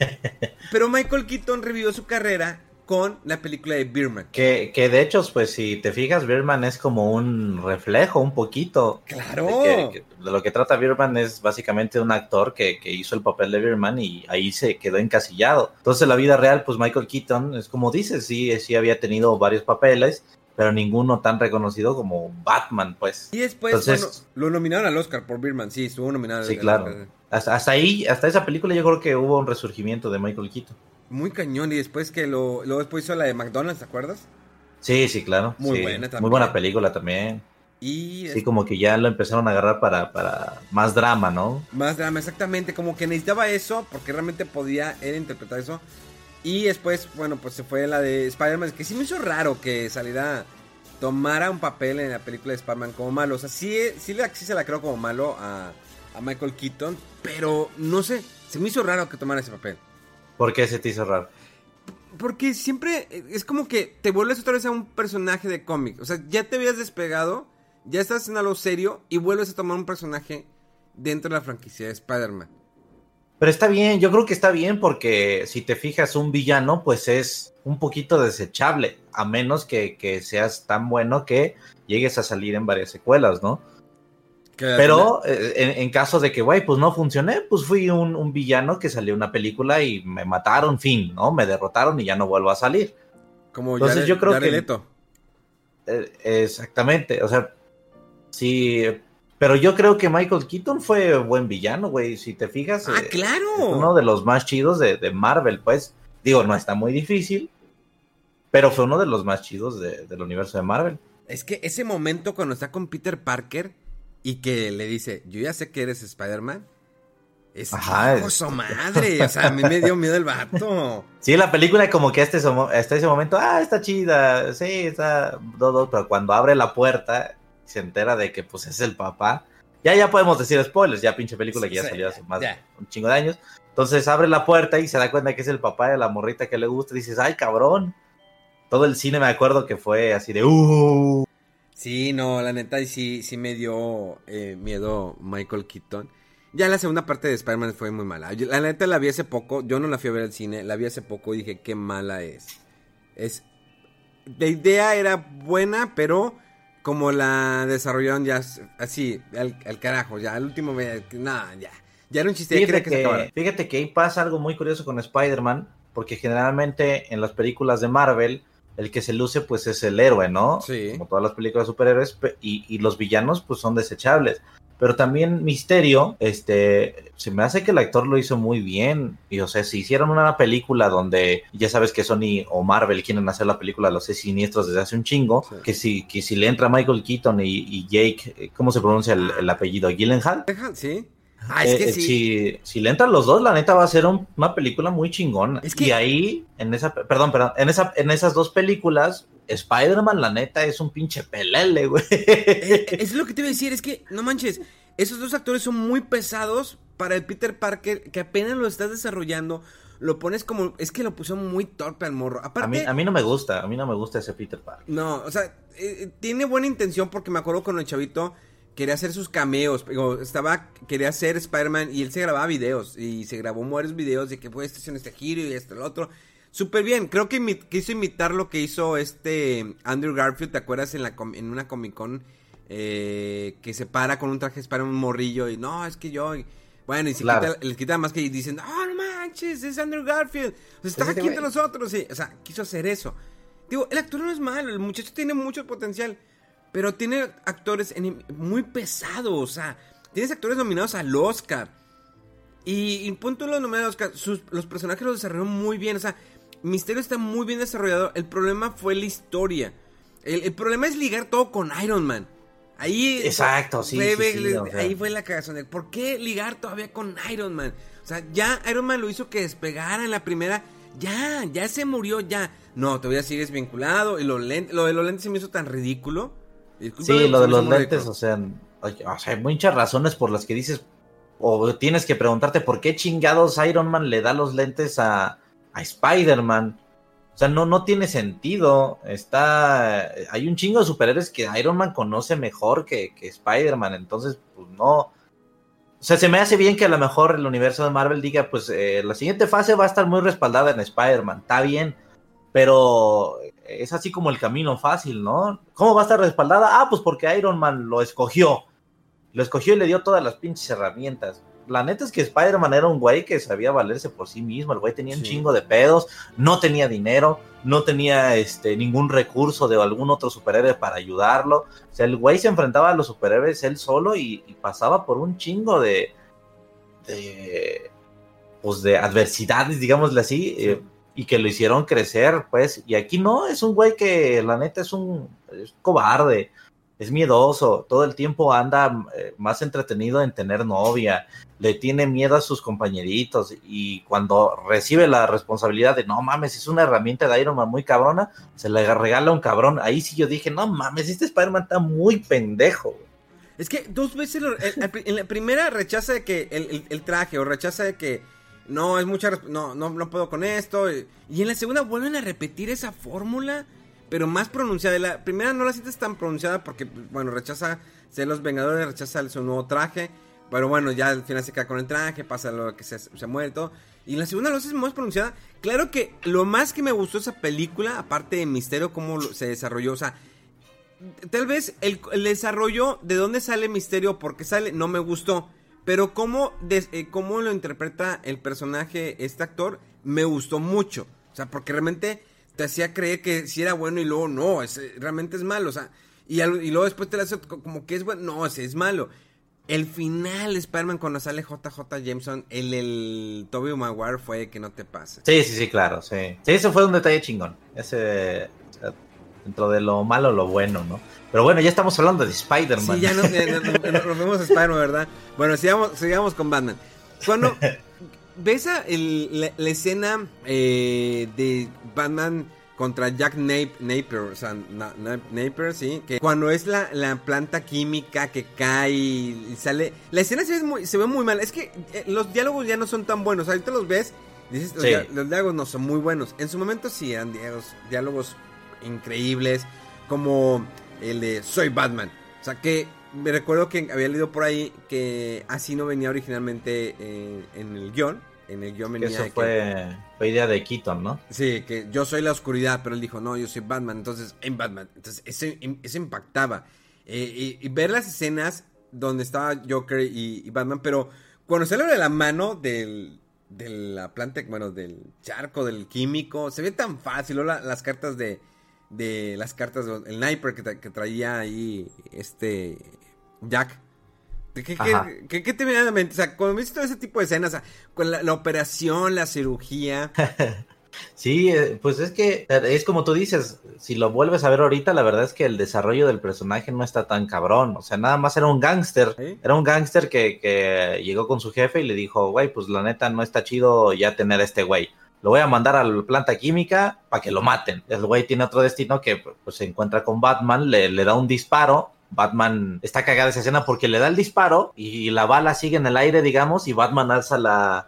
pero Michael Keaton revivió su carrera con la película de Birman. Que, que de hecho, pues si te fijas, Birman es como un reflejo un poquito. Claro. De, lo que trata Birman es básicamente un actor que, que, hizo el papel de Birman y ahí se quedó encasillado. Entonces, la vida real, pues Michael Keaton, es como dices, sí, sí había tenido varios papeles, pero ninguno tan reconocido como Batman, pues. Y después, bueno, lo nominaron al Oscar por Birman, sí, estuvo nominado. Sí, claro. Hasta, hasta, ahí, hasta esa película yo creo que hubo un resurgimiento de Michael Keaton. Muy cañón. Y después que lo. Luego después hizo la de McDonald's, ¿te acuerdas? Sí, sí, claro. Muy buena también. Muy buena película también. Y sí, como que ya lo empezaron a agarrar para, para más drama, ¿no? Más drama, exactamente. Como que necesitaba eso, porque realmente podía él interpretar eso. Y después, bueno, pues se fue la de Spider-Man, que sí me hizo raro que saliera, tomara un papel en la película de Spider-Man como malo. O sea, sí, sí, sí se la creo como malo a, a Michael Keaton, pero no sé, se me hizo raro que tomara ese papel. ¿Por qué se te hizo raro? Porque siempre es como que te vuelves otra vez a un personaje de cómic. O sea, ya te habías despegado, ya estás en algo serio y vuelves a tomar un personaje dentro de la franquicia de Spider-Man. Pero está bien, yo creo que está bien porque si te fijas un villano, pues es un poquito desechable, a menos que, que seas tan bueno que llegues a salir en varias secuelas, ¿no? Pero eh, en, caso de que, güey, pues no funcioné, pues fui un, villano que salió una película y me mataron, fin, ¿no? Me derrotaron y ya no vuelvo a salir. Como Entonces yo creo que... Eh, exactamente, o sea, sí, pero yo creo que Michael Keaton fue buen villano, güey, si te fijas. Ah, eh, claro. uno de los más chidos de, de, Marvel, pues. Digo, no está muy difícil, pero fue uno de los más chidos del universo de Marvel. Es que ese momento cuando está con Peter Parker y que le dice, yo ya sé que eres Spider-Man. Es Ajá, madre, o sea, a mí me dio miedo el vato. Sí, la película como que hasta ese, hasta ese momento, ah, está chida, sí, está, todo, pero cuando abre la puerta se entera de que pues es el papá, ya ya podemos decir spoilers, ya pinche película que ya salió hace más de un chingo de años. Entonces abre la puerta y se da cuenta que es el papá de la morrita que le gusta y dices, ay, cabrón. Todo el cine me acuerdo que fue así de, uh, Sí, no, la neta sí, sí me dio eh, miedo Michael Keaton. Ya la segunda parte de Spider-Man fue muy mala. la neta la vi hace poco, yo no la fui a ver al cine, la vi hace poco y dije qué mala es. Es. La idea era buena, pero como la desarrollaron ya así, al, carajo, ya al último, nada, ya. Ya era un chiste, fíjate que, Fíjate que ahí pasa algo muy curioso con Spider-Man, porque generalmente en las películas de Marvel el que se luce pues es el héroe, ¿no? Sí. Como todas las películas de superhéroes, y, los villanos pues son desechables. Pero también Misterio, este, se me hace que el actor lo hizo muy bien. Y o sea, si hicieron una película donde ya sabes que Sony o Marvel quieren hacer la película de los seis siniestros desde hace un chingo, que si, que si le entra Michael Keaton y, Jake, ¿cómo se pronuncia el, el apellido? ¿Gyllenhaal? Sí. Ah, es que eh, sí. si, le entran los dos, la neta va a ser una película muy chingona. Y ahí, en esa, perdón, perdón, en, esa, en esas dos películas, Spider-Man, la neta, es un pinche pelele, güey. Eh, es lo que te iba a decir, es que, no manches, esos dos actores son muy pesados para el Peter Parker, que apenas lo estás desarrollando. Lo pones como. Es que lo puso muy torpe al morro. Aparte, a, mí, a mí no me gusta. A mí no me gusta ese Peter Parker. No, o sea, eh, tiene buena intención porque me acuerdo con el chavito quería hacer sus cameos. Estaba, quería hacer Spider-Man y él se grababa videos. Y se grabó varios videos de que fue este en este giro y este el otro. Súper bien. Creo que quiso imitar lo que hizo este Andrew Garfield. ¿Te acuerdas en, la, en una Comic Con? Eh, que se para con un traje Spider-Man morrillo. Y no, es que yo. bueno, y se quita, les quita más que dicen, oh, no manches, es Andrew Garfield. O sea, está aquí entre nosotros. o sea, quiso hacer eso. Digo, el actor no es malo. El muchacho tiene mucho potencial. Pero tiene actores muy pesados, o sea, tienes actores nominados al Oscar. Y, y punto en los números, los personajes los desarrollaron muy bien. O sea, Misterio está muy bien desarrollado. El problema fue la historia. El, problema es ligar todo con Iron Man. Ahí. Exacto, sí. Ahí fue la cagazón. ¿Por qué ligar todavía con Iron Man? O sea, ya Iron Man lo hizo que despegara en la primera. Ya, ya se murió, ya. No, todavía sigues vinculado. Y lo, lo de los lentes se me hizo tan ridículo. Sí, lo de los lentes, o sea, hay muchas razones por las que dices. O tienes que preguntarte por qué chingados Iron Man le da los lentes a, a Spider-Man. O sea, no, no tiene sentido. Está. Hay un chingo de superhéroes que Iron Man conoce mejor que, que Spider-Man. Entonces, pues no. O sea, se me hace bien que a lo mejor el universo de Marvel diga, pues eh, la siguiente fase va a estar muy respaldada en Spider-Man. Está bien. Pero es así como el camino fácil, ¿no? ¿Cómo va a estar respaldada? Ah, pues porque Iron Man lo escogió. Lo escogió y le dio todas las pinches herramientas la neta es que Spider-Man era un güey que sabía valerse por sí mismo. El güey tenía un chingo de pedos, no tenía dinero, no tenía este, ningún recurso de algún otro superhéroe para ayudarlo. O sea, el güey se enfrentaba a los superhéroes él solo y, pasaba por un chingo de, de, pues de adversidades, digámosle así, eh, y que lo hicieron crecer, pues. Y aquí no, es un güey que la neta es un cobarde es miedoso, todo el tiempo anda eh, más entretenido en tener novia, le tiene miedo a sus compañeritos y cuando recibe la responsabilidad de no mames, es una herramienta de Iron Man muy cabrona, se le regala un cabrón. Ahí sí yo dije, no mames, este Spider-Man está muy pendejo. Es que dos veces en la primera rechaza de que el, traje o rechaza de que no es mucha no, no no puedo con esto y en la segunda vuelven a repetir esa fórmula pero más pronunciada. La primera no la sientes tan pronunciada porque, bueno, rechaza ser los Vengadores, rechaza su nuevo traje. Pero bueno, ya al final se queda con el traje, pasa lo que se, se muere todo. Y la segunda lo haces más pronunciada. Claro que lo más que me gustó esa película, aparte de Misterio, cómo se desarrolló, o sea, tal vez el, desarrollo de dónde sale Misterio, porque sale, no me gustó. Pero cómo, eh, cómo lo interpreta el personaje, este actor, me gustó mucho. O sea, porque realmente te hacía creer que si era bueno y luego no, es, realmente es malo, o sea, y, y luego después te lo hace como que es bueno, no, ese es malo. El final Spider-Man cuando sale JJ Jameson, el, el Tobey Maguire fue que no te pasa. Sí, sí, sí, claro, sí. Sí, ese fue un detalle chingón. Ese, dentro de lo malo, lo bueno, ¿no? Pero bueno, ya estamos hablando de Spider-Man. Sí, ya nos, vemos a Spider-Man, ¿verdad? Bueno, sigamos, sigamos con Batman. Cuando ves la, escena eh, de Batman contra Jack Napier, o sea, Napier, sí, que cuando es la, planta química que cae y sale, la escena se ve muy, se ve muy mal, es que eh, los diálogos ya no son tan buenos, ahorita los ves, dices, los, diálogos no son muy buenos, en su momento sí eran diálogos, diálogos increíbles, como el de Soy Batman, o sea que me recuerdo que había leído por ahí que así no venía originalmente en el guion, en el guion venía. Eso fue, fue, idea de Keaton, ¿no? Sí, que yo soy la oscuridad, pero él dijo, no, yo soy Batman, entonces en Batman. Entonces eso, impactaba. Eh, y, ver las escenas donde estaba Joker y, Batman, pero cuando sale de la mano del, de la planta, bueno, del charco, del químico, se ve tan fácil, o las cartas de, de las cartas, el sniper que, que traía ahí este Jack ¿Qué, qué, te viene a la mente? O sea, cuando viste todo ese tipo de escenas, con la, operación, la cirugía. sí, eh, pues es que es como tú dices, si lo vuelves a ver ahorita, la verdad es que el desarrollo del personaje no está tan cabrón. O sea, nada más era un gángster. Era un gángster que, que llegó con su jefe y le dijo, güey, pues la neta no está chido ya tener a este güey lo voy a mandar a la planta química para que lo maten. El güey tiene otro destino que pues, se encuentra con Batman, le, le da un disparo Batman está cagada esa escena porque le da el disparo y la bala sigue en el aire, digamos, y Batman alza la,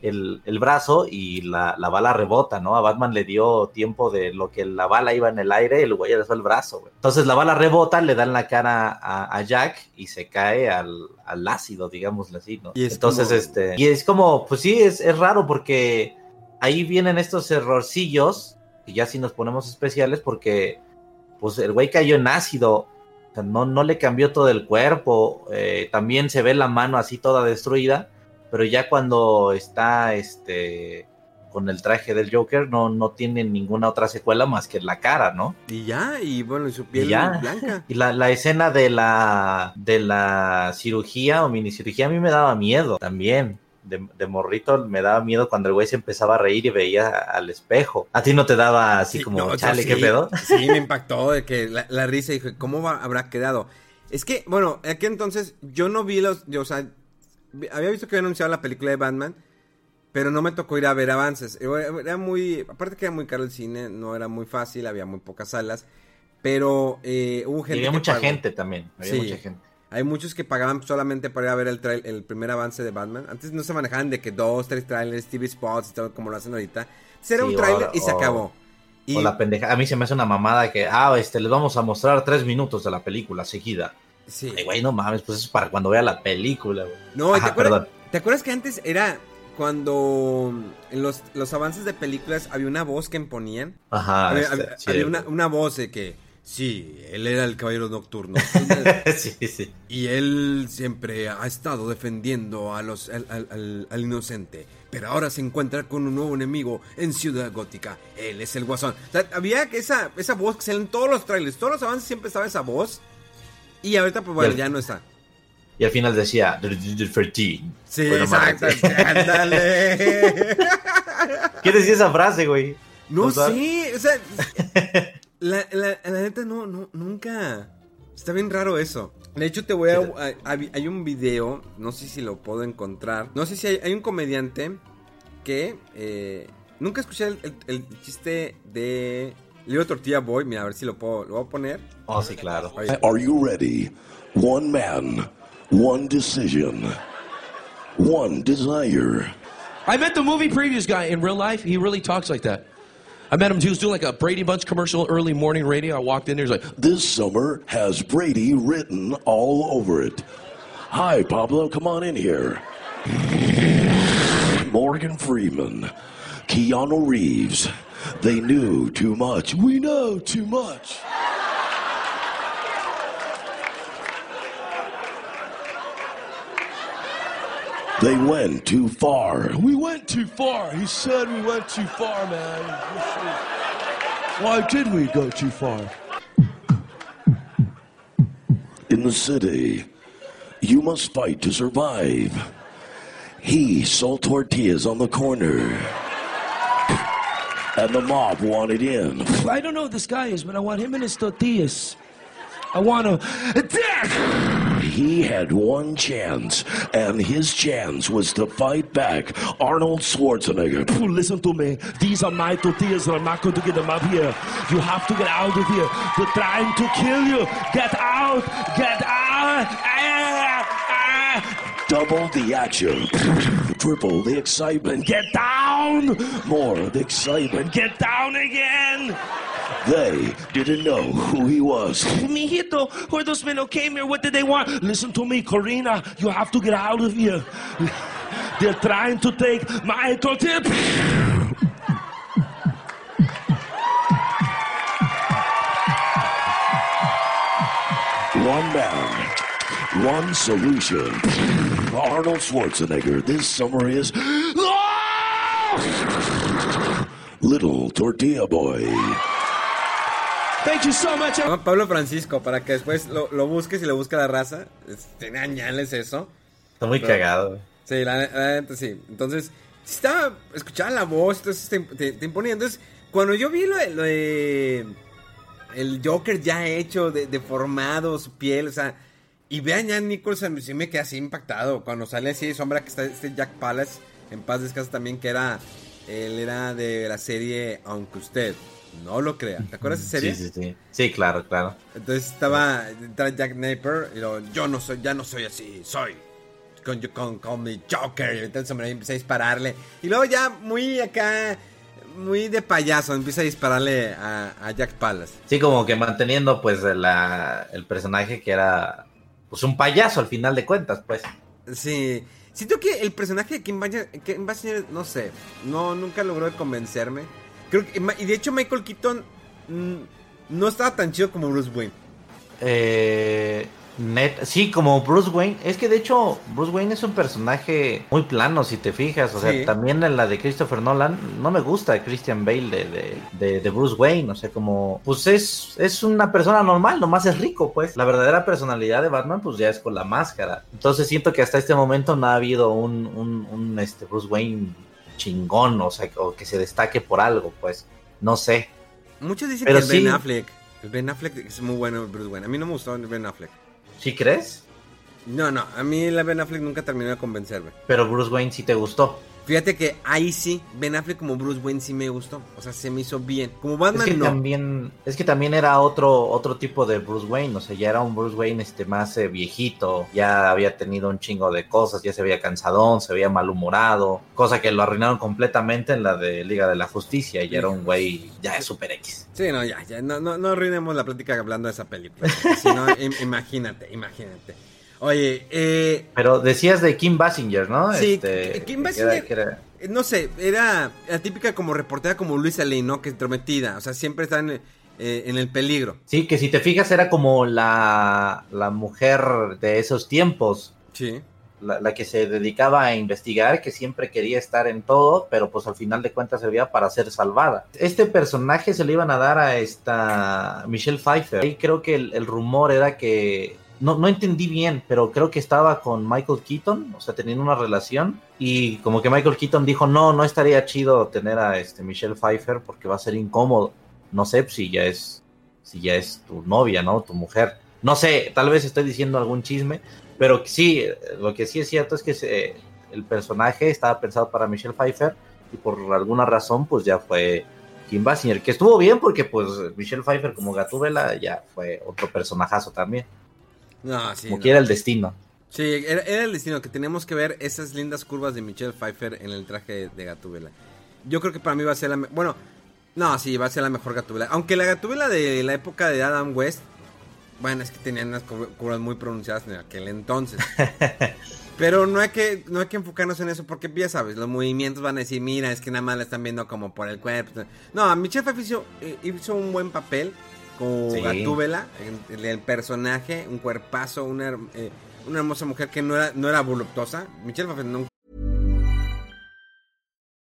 el, brazo y la, bala rebota, ¿no? A Batman le dio tiempo de lo que la bala iba en el aire y el güey alzó el brazo, güey. Entonces la bala rebota, le da en la cara a, Jack y se cae al, ácido, digámosle así, ¿no? Y Entonces, este. Y es como, pues sí, es, es raro porque ahí vienen estos errorcillos, y ya si nos ponemos especiales, porque pues el güey cayó en ácido no, no le cambió todo el cuerpo. Eh, también se ve la mano así toda destruida. Pero ya cuando está este con el traje del Joker, no, no tiene ninguna otra secuela más que la cara, ¿no? Y ya, y bueno, y su piel blanca. Y la, la, escena de la, de la cirugía o minicirugía a mí me daba miedo también. De, morrito me daba miedo cuando el güey se empezaba a reír y veía al espejo. ¿A ti no te daba así como, chale, qué pedo? Sí, me impactó de que la, risa y dije, ¿cómo habrá quedado? Es que, bueno, aquí entonces yo no vi los, yo, o sea, había visto que había anunciado la película de Batman, pero no me tocó ir a ver avances. Era muy, aparte que era muy caro el cine, no era muy fácil, había muy pocas salas, pero eh, hubo gente. Y había mucha gente también, había mucha gente. Hay muchos que pagaban solamente para ir a ver el, el primer avance de Batman. Antes no se manejaban de que dos, tres trailers, TV spots y todo como lo hacen ahorita. Era un trailer y se acabó. Y... O la pendeja. A mí se me hace una mamada que, ah, este, les vamos a mostrar tres minutos de la película seguida. Sí. güey, no mames, pues eso es para cuando vea la película, güey. No, ¿te, acuerdas, ¿te acuerdas que antes era cuando en los, los avances de películas había una voz que imponían? Ajá. Había, este, una, una voz de que Sí, él era el caballero nocturno. sí, sí. Y él siempre ha estado defendiendo a los, al, inocente. Pero ahora se encuentra con un nuevo enemigo en Ciudad Gótica. Él es el guasón. O sea, había esa, esa voz que sale en todos los trailers. Todos los avances siempre estaba esa voz. Y ahorita, pues bueno, ya no está. Y al final decía, Sí, exacto. ¿Qué decía esa frase, güey? No sé, o sea, La, la, la, neta, no, no, nunca. Está bien raro eso. De hecho, te voy a, Hay un video, no sé si lo puedo encontrar. No sé si hay, hay un comediante que. Eh, nunca escuché el, el, chiste de. Leo Tortilla Boy. Mira, a ver si lo puedo. Lo voy a poner. Oh, sí, claro. Are you ready? One man, one decision, one desire. I met the movie previous guy in real life. He really talks like that. I met him. He was doing like a Brady Bunch commercial, early morning radio. I walked in there. He's like, "This summer has Brady written all over it." Hi, Pablo. Come on in here. Morgan Freeman, Keanu Reeves. They knew too much. We know too much. They went too far. We went too far. He said we went too far, man. Why did we go too far? In the city, you must fight to survive. He sold tortillas on the corner. And the mob wanted in. I don't know who this guy is, but I want him and his tortillas. I want to attack. He had one chance, and his chance was to fight back Arnold Schwarzenegger. Listen to me. These are my tortillas, and I'm not going to get them up here. You have to get out of here. They're trying to kill you. Get out. Get out. Ah, ah. Double the action. Triple the excitement. Get down. More of the excitement. Get down again. They didn't know who he was. Mijito, where those men who came here, what did they want? Listen to me, Corina. You have to get out of here. They're trying to take my tip. One man, one solution. Arnold Schwarzenegger this summer is Little Tortilla Boy. Thank you so much. Pablo Francisco, para que después lo, lo busques y lo busque la raza. Tiene añales eso. Está muy cagado. Sí, la, neta sí. Entonces, si estaba escuchando la voz, entonces te, te, imponía. Entonces, cuando yo vi lo, de el Joker ya hecho, deformado, su piel, o sea, y vean ya Nicholson, sí me quedé así impactado. Cuando sale así de sombra que está este Jack Palace, en paz descansa también, que era, él era de la serie Aunque Usted. No lo crea. ¿Te acuerdas de serie? Sí, sí, sí. Sí, claro, claro. Entonces estaba Jack Napier y lo, yo no soy, ya no soy así, soy con, con, con mi Joker. Y entonces me empecé a dispararle. Y luego ya muy acá, muy de payaso, empieza a dispararle a, Jack Palace. Sí, como que manteniendo pues la, el personaje que era pues un payaso al final de cuentas, pues. Sí. Siento que el personaje de Kim Basinger, no sé, no, nunca logró convencerme y de hecho Michael Keaton mm, no estaba tan chido como Bruce Wayne. Eh, Net, sí, como Bruce Wayne. Es que de hecho, Bruce Wayne es un personaje muy plano, si te fijas. O sea, Sí. también en la de Christopher Nolan, no me gusta Christian Bale de, de, de- de Bruce Wayne. O sea, como, pues es, es una persona normal, nomás es rico, pues. La verdadera personalidad de Batman, pues ya es con la máscara. Entonces siento que hasta este momento no ha habido un, un, un, este, Bruce Wayne chingón, o sea, o que se destaque por algo, pues. No sé. Muchos dicen Pero que el Ben sí. Affleck. Ben Affleck es muy bueno, Bruce Wayne. A mí no me gustó el Ben Affleck. ¿Sí crees? No, no, a mí la Ben Affleck nunca terminó de convencerme. Pero Bruce Wayne sí te gustó. Fíjate que ahí sí, Ben Affleck como Bruce Wayne sí me gustó. O sea, se me hizo bien. Como Es Batman que no. también, es que también era otro, otro tipo de Bruce Wayne, o sea, ya era un Bruce Wayne este más eh, viejito, ya había tenido un chingo de cosas, ya se veía cansadón, se veía malhumorado, cosa que lo arruinaron completamente en la de Liga de la Justicia, y era un güey ya es super X. Sí, no, ya, ya, no, no, no arruinemos la plática hablando de esa película. Si no, im- imagínate, imagínate. Oye, eh, Pero decías de Kim Basinger, ¿no? Sí, Este, Kim que Basinger- era- que era- eh, no sé, era la típica como reportera como Luisa Lane, ¿no? Que entrometida, o sea, siempre está en, eh, en el peligro. Sí, que si te fijas era como la, la mujer de esos tiempos, Sí. la, la que se dedicaba a investigar, que siempre quería estar en todo, pero pues al final de cuentas servía para ser salvada. Este personaje se le iban a dar a esta Michelle Pfeiffer. Y creo que el, el rumor era que... No, no entendí bien, pero creo que estaba con Michael Keaton, o sea, teniendo una relación, y como que Michael Keaton dijo, no, no estaría chido tener a este Michelle Pfeiffer porque va a ser incómodo. No sé si ya es, si ya es tu novia, ¿no? Tu mujer. No sé, tal vez estoy diciendo algún chisme, pero sí, lo que sí es cierto es que el personaje estaba pensado para Michelle Pfeiffer y por alguna razón pues ya fue Kim Basinger, que estuvo bien porque pues Michelle Pfeiffer como Gatúbela ya fue otro personajazo también, No, sí. como no. quiera el destino. Sí, era, era el destino que teníamos que ver esas lindas curvas de Michelle Pfeiffer en el traje de, Gatúbela. Yo creo que para mí va a ser la... Bueno, no, sí, va a ser la mejor Gatúbela. Aunque la Gatúbela de la época de Adam West, bueno, es que tenían unas cur- curvas muy pronunciadas en aquel entonces. Pero no hay que no hay que enfocarnos en eso porque ya sabes, los movimientos van a decir, mira, es que nada más la están viendo como por el cuerpo. No, Michelle Pfeiffer hizo, eh, hizo un buen papel como Sí. Gatúbela, el, el personaje, un cuerpazo, una, eh, una hermosa mujer que no era, no era voluptuosa. Michelle Pfeiffer no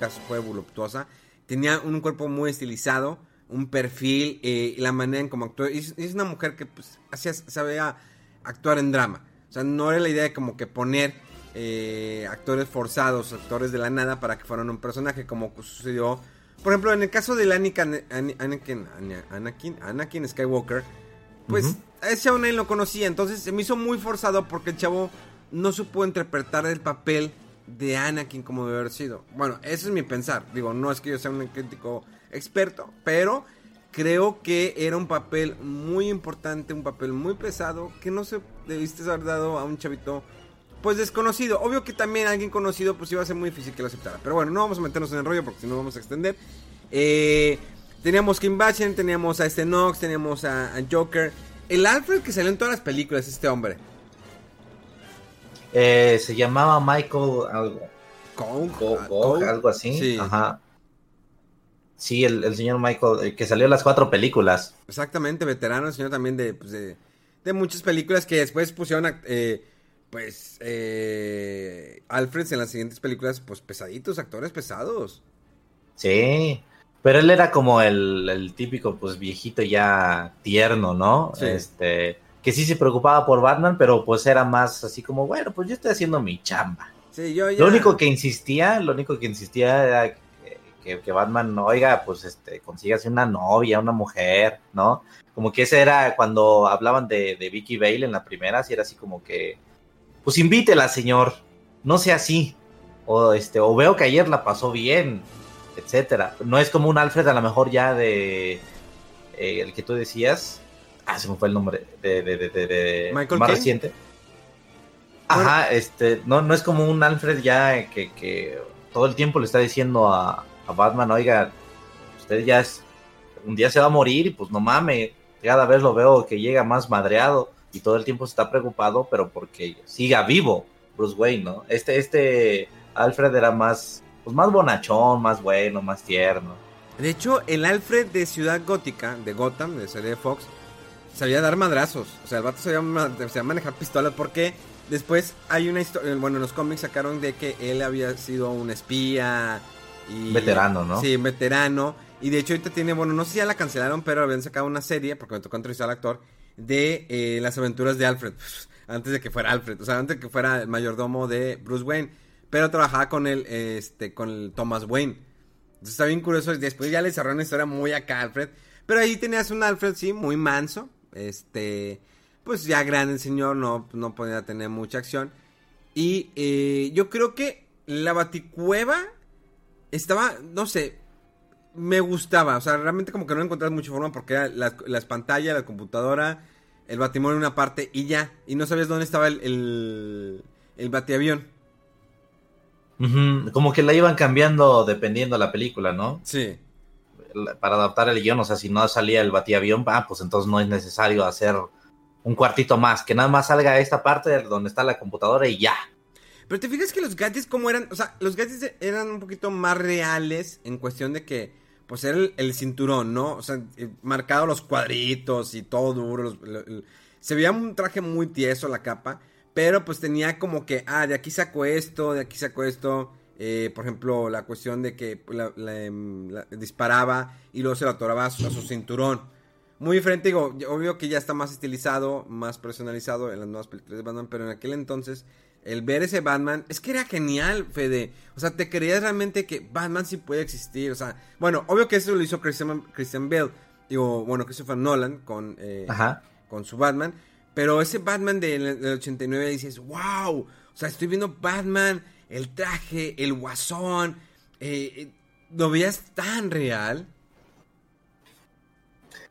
caso fue voluptuosa. Tenía un cuerpo muy estilizado, un perfil eh, y la manera en cómo actuó. Y Es, es una mujer que pues, hacía, sabía actuar en drama. O sea, no era la idea de como que poner eh, actores forzados, actores de la nada para que fueran un personaje, como sucedió, por ejemplo, en el caso de Anakin, Anakin, Anakin, Anakin Skywalker, pues a ese chavo nadie lo conocía, entonces se me hizo muy forzado porque el chavo no supo interpretar el papel de Anakin como debe haber sido. Bueno, eso es mi pensar. Digo, no es que yo sea un crítico experto, pero creo que era un papel muy importante, un papel muy pesado que no se debiste haber dado a un chavito pues desconocido. Obvio que también alguien conocido pues iba a ser muy difícil que lo aceptara. Pero bueno, no vamos a meternos en el rollo porque si no vamos a extender. Eh, teníamos Kim Basinger, teníamos a este Knox, teníamos a, a Joker. El Alfred que salió en todas las películas, este hombre. Eh, se llamaba Michael algo, Kong, Go- ah, algo así. Sí, Ajá. Sí, el, el señor Michael, el que salió en las cuatro películas. exactamente, veterano, el señor también de, pues, de, de muchas películas que después pusieron, eh, pues, eh, Alfred en las siguientes películas, pues pesaditos, actores pesados. Sí, pero él era como el, el típico, pues viejito ya tierno, ¿no? Sí. Este, que sí se preocupaba por Batman, pero pues era más así como, bueno, pues yo estoy haciendo mi chamba. Sí, yo ya... Lo único que insistía, lo único que insistía era que, que- que Batman, oiga, pues este, consígase una novia, una mujer, ¿no? Como que ese era cuando hablaban de, de Vicky Bale en la primera, si era así como que, pues invítela, señor, no sea así. O este, o veo que ayer la pasó bien, etcétera. No es como un Alfred a lo mejor ya de eh, el que tú decías. Ah, se me fue el nombre de, de, de, de- Michael más reciente. Ajá, este, no, no es como un Alfred ya que, que todo el tiempo le está diciendo a, a Batman, oiga, usted ya es, un día se va a morir y pues no mames, cada vez lo veo que llega más madreado y todo el tiempo está preocupado, pero porque siga vivo Bruce Wayne, ¿no? Este, este Alfred era más, pues más bonachón, más bueno, más tierno. De hecho, el Alfred de Ciudad Gótica, de Gotham, de serie Fox, sabía dar madrazos. O sea, el vato sabía, sabía manejar pistolas porque después hay una historia, bueno, en los cómics sacaron de que él había sido un espía y... Veterano, ¿no? Sí, veterano. Y de hecho ahorita tiene, bueno, no sé si ya la cancelaron, pero habían sacado una serie, porque me tocó entrevistar al actor, de eh, las aventuras de Alfred. Antes de que fuera Alfred, o sea, antes de que fuera el mayordomo de Bruce Wayne. Pero trabajaba con el, este, con el Thomas Wayne. Entonces está bien curioso. Después ya le cerraron una historia muy acá a Alfred. Pero ahí tenías un Alfred, sí, muy manso. Este, pues ya grande el señor, no, no podía tener mucha acción. Y eh, yo creo que la baticueva estaba, no sé, me gustaba. O sea, realmente como que no encontraba mucha forma porque era las, las pantallas, la computadora, el batimóvil en una parte y ya. Y no sabías dónde estaba el, el, el batiavión. Como que la iban cambiando dependiendo la película, ¿no? Sí. Para adaptar el guion, o sea, si no salía el batiavión, ah, pues entonces no es necesario hacer un cuartito más, que nada más salga esta parte donde está la computadora y ya. Pero te fijas que los gadgets como eran, o sea, los gadgets eran un poquito más reales en cuestión de que, pues era el, cinturón, ¿no? O sea, eh, marcado los cuadritos y todo duro. se veía un traje muy tieso la capa, pero pues tenía como que, ah, de aquí saco esto, de aquí saco esto. Eh, por ejemplo, la cuestión de que la- la, em, la- disparaba y luego se lo atoraba a su, a su cinturón. Muy diferente, digo, obvio que ya está más estilizado, más personalizado en las nuevas películas de Batman, pero en aquel entonces, el ver ese Batman, es que era genial, Fede. O sea, te creías realmente que Batman sí puede existir. O sea, bueno, obvio que eso lo hizo Christian, Christian Bale, digo, bueno, Christopher Nolan con, eh, Ajá. con su Batman. Pero ese Batman del, del 89 dices, wow, o sea, estoy viendo Batman, el traje, el guasón, eh, eh, lo veías tan real.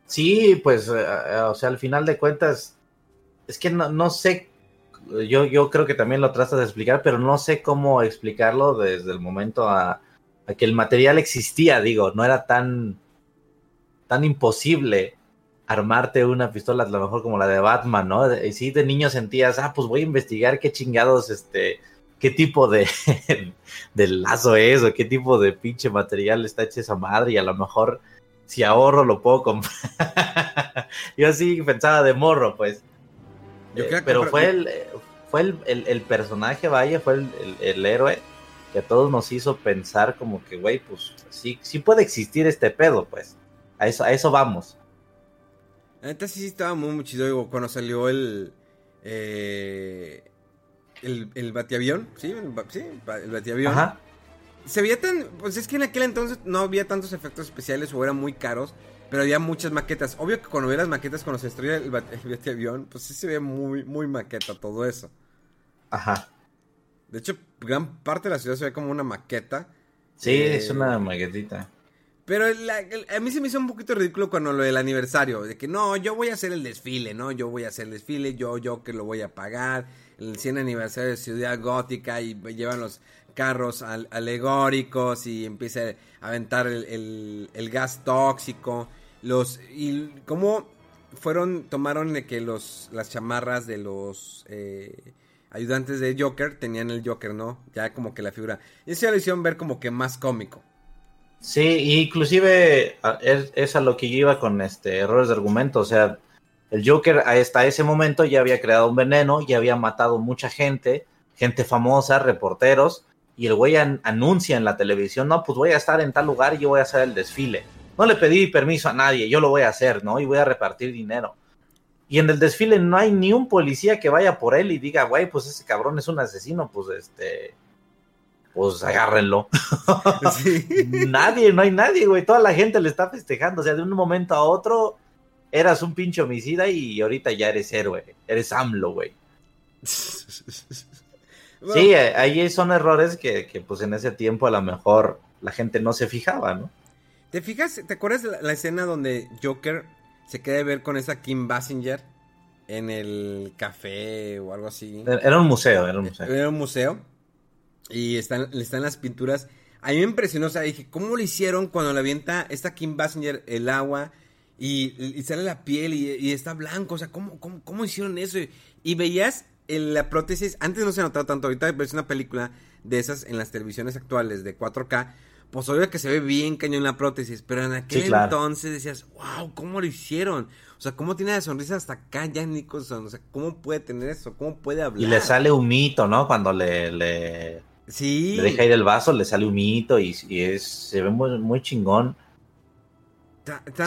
Sí, pues, eh, eh, o sea, al final de cuentas, es que no, no sé, yo, yo creo que también lo tratas de explicar, pero no sé cómo explicarlo desde el momento a, que el material existía, digo, no era tan, tan imposible armarte una pistola, a lo mejor como la de Batman, ¿no? Y sí, de niño sentías, ah, pues voy a investigar qué chingados, este, qué tipo de, de lazo es o qué tipo de pinche material está hecha esa madre y a lo mejor si ahorro lo puedo comprar. Yo así pensaba de morro, pues. Yo Eh, pero comprar- fue el, fue el, el- el personaje, vaya, fue el, el- héroe que a todos nos hizo pensar como que, güey, pues sí, sí puede existir este pedo, pues. A eso, a eso vamos. Neta sí estaba muy, muy chido. Digo, cuando salió el. Eh, el, el batiavión. Sí, el, sí, el batiavión. Ajá. Se veía tan. Pues es que en aquel entonces no había tantos efectos especiales o eran muy caros. Pero había muchas maquetas. Obvio que cuando veía las maquetas, cuando se estrella el, bat- el batiavión, pues sí se ve muy, muy maqueta todo eso. Ajá. De hecho, gran parte de la ciudad se ve como una maqueta. Sí, Eh, es una maquetita. Pero el- a mí se me hizo un poquito ridículo cuando lo del aniversario, de que no, yo voy a hacer el desfile, ¿no? Yo voy a hacer el desfile, yo, yo que lo voy a pagar, el 100 aniversario de Ciudad Gótica y llevan los carros al- alegóricos y empieza a aventar el, el- gas tóxico, los, y cómo fueron, tomaron de que los, las chamarras de los eh, ayudantes de Joker tenían el Joker, ¿no? Ya como que la figura, y eso lo hicieron ver como que más cómico. Sí, inclusive es, a lo que yo iba con este errores de argumento. O sea, el Joker hasta ese momento ya había creado un veneno, ya había matado mucha gente, gente famosa, reporteros, y el güey an- anuncia en la televisión, no, pues voy a estar en tal lugar y yo voy a hacer el desfile. No le pedí permiso a nadie, yo lo voy a hacer, ¿no? Y voy a repartir dinero. Y en el desfile no hay ni un policía que vaya por él y diga, güey, pues ese cabrón es un asesino, pues este, pues agárrenlo. Sí. Nadie, no hay nadie, güey. Toda la gente le está festejando. O sea, de un momento a otro eras un pinche homicida y ahorita ya eres héroe. Eres AMLO, güey. Sí, eh, ahí son errores que, que, pues en ese tiempo a lo mejor la gente no se fijaba, ¿no? ¿Te fijas? ¿Te acuerdas la escena donde Joker se queda de ver con esa Kim Basinger en el café o algo así. Era un museo, era un museo. Era un museo. Y están, están las pinturas. A mí me impresionó, o sea, dije, ¿cómo lo hicieron cuando le avienta esta Kim Basinger el agua y, sale la piel y, está blanco? O sea, ¿cómo, cómo, hicieron eso? Y, veías la prótesis, antes no se notaba tanto, ahorita ves una película de esas en las televisiones actuales de 4K, pues obvio que se ve bien cañón la prótesis, pero en aquel entonces decías, wow, ¿cómo lo hicieron? O sea, ¿cómo tiene la sonrisa hasta acá Jack Nicholson? O sea, ¿cómo puede tener eso? ¿Cómo puede hablar? Y le sale un mito, ¿no? Cuando le, le, sí. le deja ir el vaso, le sale un mito y, es, se ve muy, muy chingón.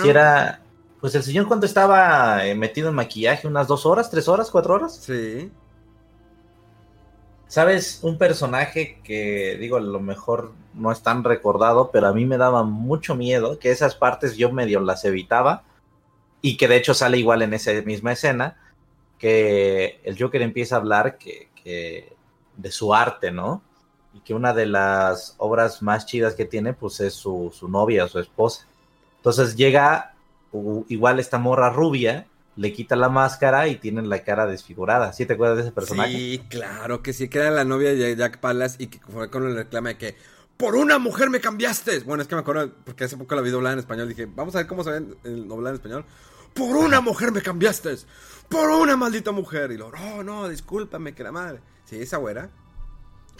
Si era, pues el señor cuando estaba eh, metido en maquillaje, unas dos horas, tres horas, cuatro horas. Sí. ¿Sabes? Un personaje que, digo, a lo mejor no es tan recordado, pero a mí me daba mucho miedo, que esas partes yo medio las evitaba, y que de hecho sale igual en esa misma escena, que el Joker empieza a hablar que, de su arte, ¿no? Y que una de las obras más chidas que tiene, pues es su, su novia, su esposa. Entonces llega igual esta morra rubia, le quita la máscara y tiene la cara desfigurada. ¿Sí te acuerdas de ese personaje? Sí, claro que sí, que era la novia de Jack Pallas y que fue con el reclama de que por una mujer me cambiaste. Bueno, es que me acuerdo porque hace poco la vi doblada en español. Dije, vamos a ver cómo se ve el doblada en español. Por una mujer me cambiaste. Por una maldita mujer. Y lo, no, no, discúlpame, que la madre. Sí, esa güera.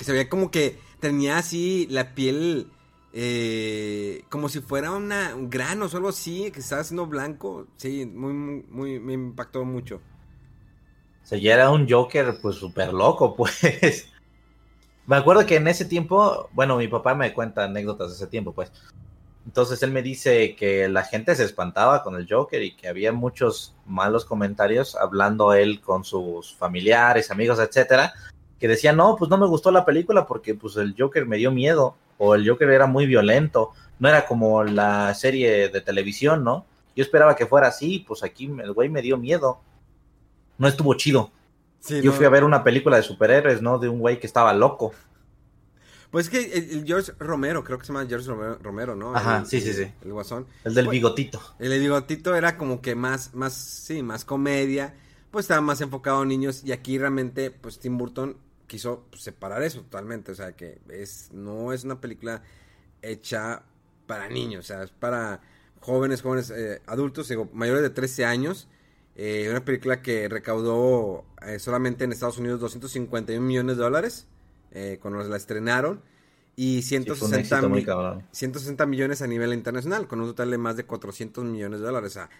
Que se veía como que tenía así la piel eh, como si fuera una, un grano o algo así, que estaba haciendo blanco. Sí, muy, muy, me impactó mucho. O sea, ya era un Joker, pues súper loco, pues. me acuerdo que en ese tiempo, bueno, mi papá me cuenta anécdotas de ese tiempo, pues. Entonces él me dice que la gente se espantaba con el Joker y que había muchos malos comentarios hablando él con sus familiares, amigos, etcétera, que decían, no, pues no me gustó la película porque pues el Joker me dio miedo o el Joker era muy violento, no era como la serie de televisión, ¿no? Yo esperaba que fuera así, pues aquí el güey me dio miedo. No estuvo chido. Yo fui a ver una película de superhéroes, ¿no? De un güey que estaba loco. Pues es que el, George Romero, creo que se llama George Romero, ¿no? Ajá, sí, sí, sí. El guasón. El del bigotito. El del bigotito era como que más, más, sí, más comedia. Pues estaba más enfocado a niños. Y aquí realmente, pues Tim Burton quiso separar eso totalmente. O sea, que es no es una película hecha para niños, o sea, es para jóvenes, jóvenes eh, adultos, digo, mayores de 13 años. Eh, una película que recaudó eh, solamente en Estados Unidos 251 millones de dólares cuando la estrenaron y 160, 160 millones a nivel internacional, con un total de más de 400 millones de dólares. O sea,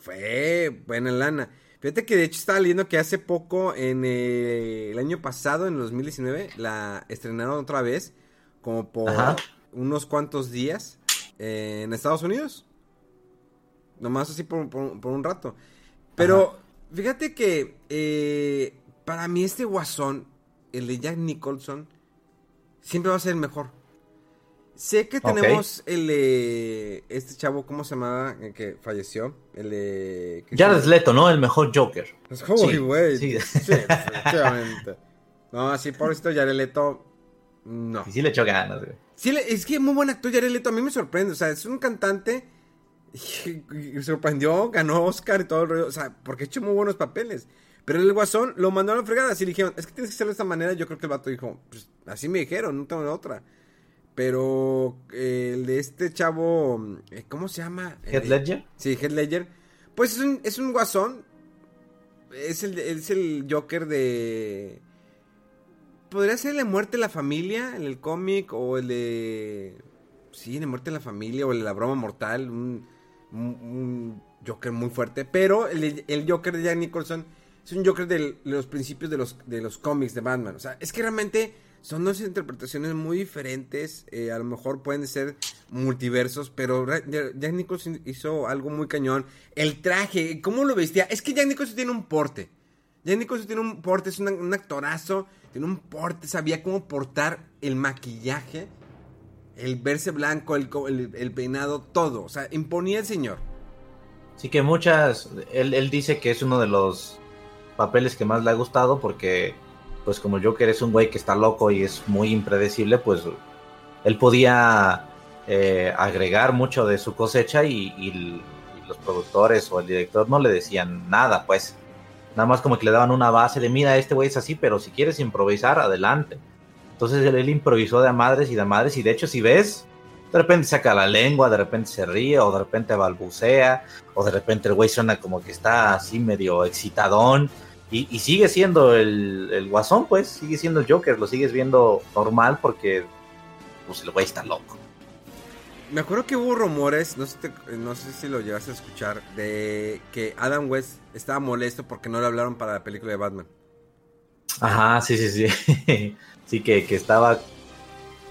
fue buena lana. Fíjate que de hecho estaba leyendo que hace poco, en eh, el año pasado, en el 2019, la estrenaron otra vez, como por unos cuantos días, eh, en Estados Unidos. Nomás así por, un rato. Pero fíjate que eh, para mí este guasón, el de Jack Nicholson, siempre va a ser el mejor. Sé que tenemos el este chavo, ¿cómo se llamaba? El que falleció. El de. Jared Leto, ¿no? El mejor Joker. Güey. Sí, sí, efectivamente. No, sí, por esto Jared Leto. No. Y sí le echó ganas, güey. Sí, es que es muy buen actor Jared Leto. A mí me sorprende. O sea, es un cantante. Y, sorprendió, ganó Oscar y todo el rollo. O sea, porque ha hecho muy buenos papeles. Pero el guasón lo mandó a la fregada. Así le dijeron, es que tienes que hacerlo de esta manera. Yo creo que el vato dijo, pues así me dijeron, no tengo otra. Pero eh, el de este chavo, eh, ¿cómo se llama? Head Ledger. Sí, Head Ledger. Pues es un, es un guasón. Es el, es el Joker de... Podría ser el de Muerte de la Familia en el cómic o el de... Sí, de Muerte de la Familia o el de La Broma Mortal. Un, un, Joker muy fuerte. Pero el, el Joker de Jack Nicholson es un Joker de los principios de los, de los cómics de Batman. O sea, es que realmente son dos interpretaciones muy diferentes. Eh, a lo mejor pueden ser multiversos, pero Jack Nicholson hizo algo muy cañón. El traje, ¿cómo lo vestía? Es que Jack Nicholson tiene un porte. Jack Nicholson tiene un porte, es un actorazo, tiene un porte, sabía cómo portar el maquillaje, el verse blanco, el, peinado, todo. O sea, imponía el señor. Sí que muchas, él dice que es uno de los papeles que más le ha gustado porque pues como Joker es un güey que está loco y es muy impredecible, pues él podía eh, agregar mucho de su cosecha y, los productores o el director no le decían nada, pues. Nada más como que le daban una base de, mira, este güey es así, pero si quieres improvisar, adelante. Entonces él, improvisó de madres y de madres, y de hecho si ves, de repente saca la lengua, de repente se ríe, o de repente balbucea, o de repente el güey suena como que está así medio excitadón, y, y sigue siendo el, el guasón, pues, sigue siendo el Joker, lo sigues viendo normal porque pues el güey está loco. Me acuerdo que hubo rumores, no sé, te- no sé si lo llegaste a escuchar, de que Adam West estaba molesto porque no le hablaron para la película de Batman. Ajá, sí, sí, sí. sí, que, que estaba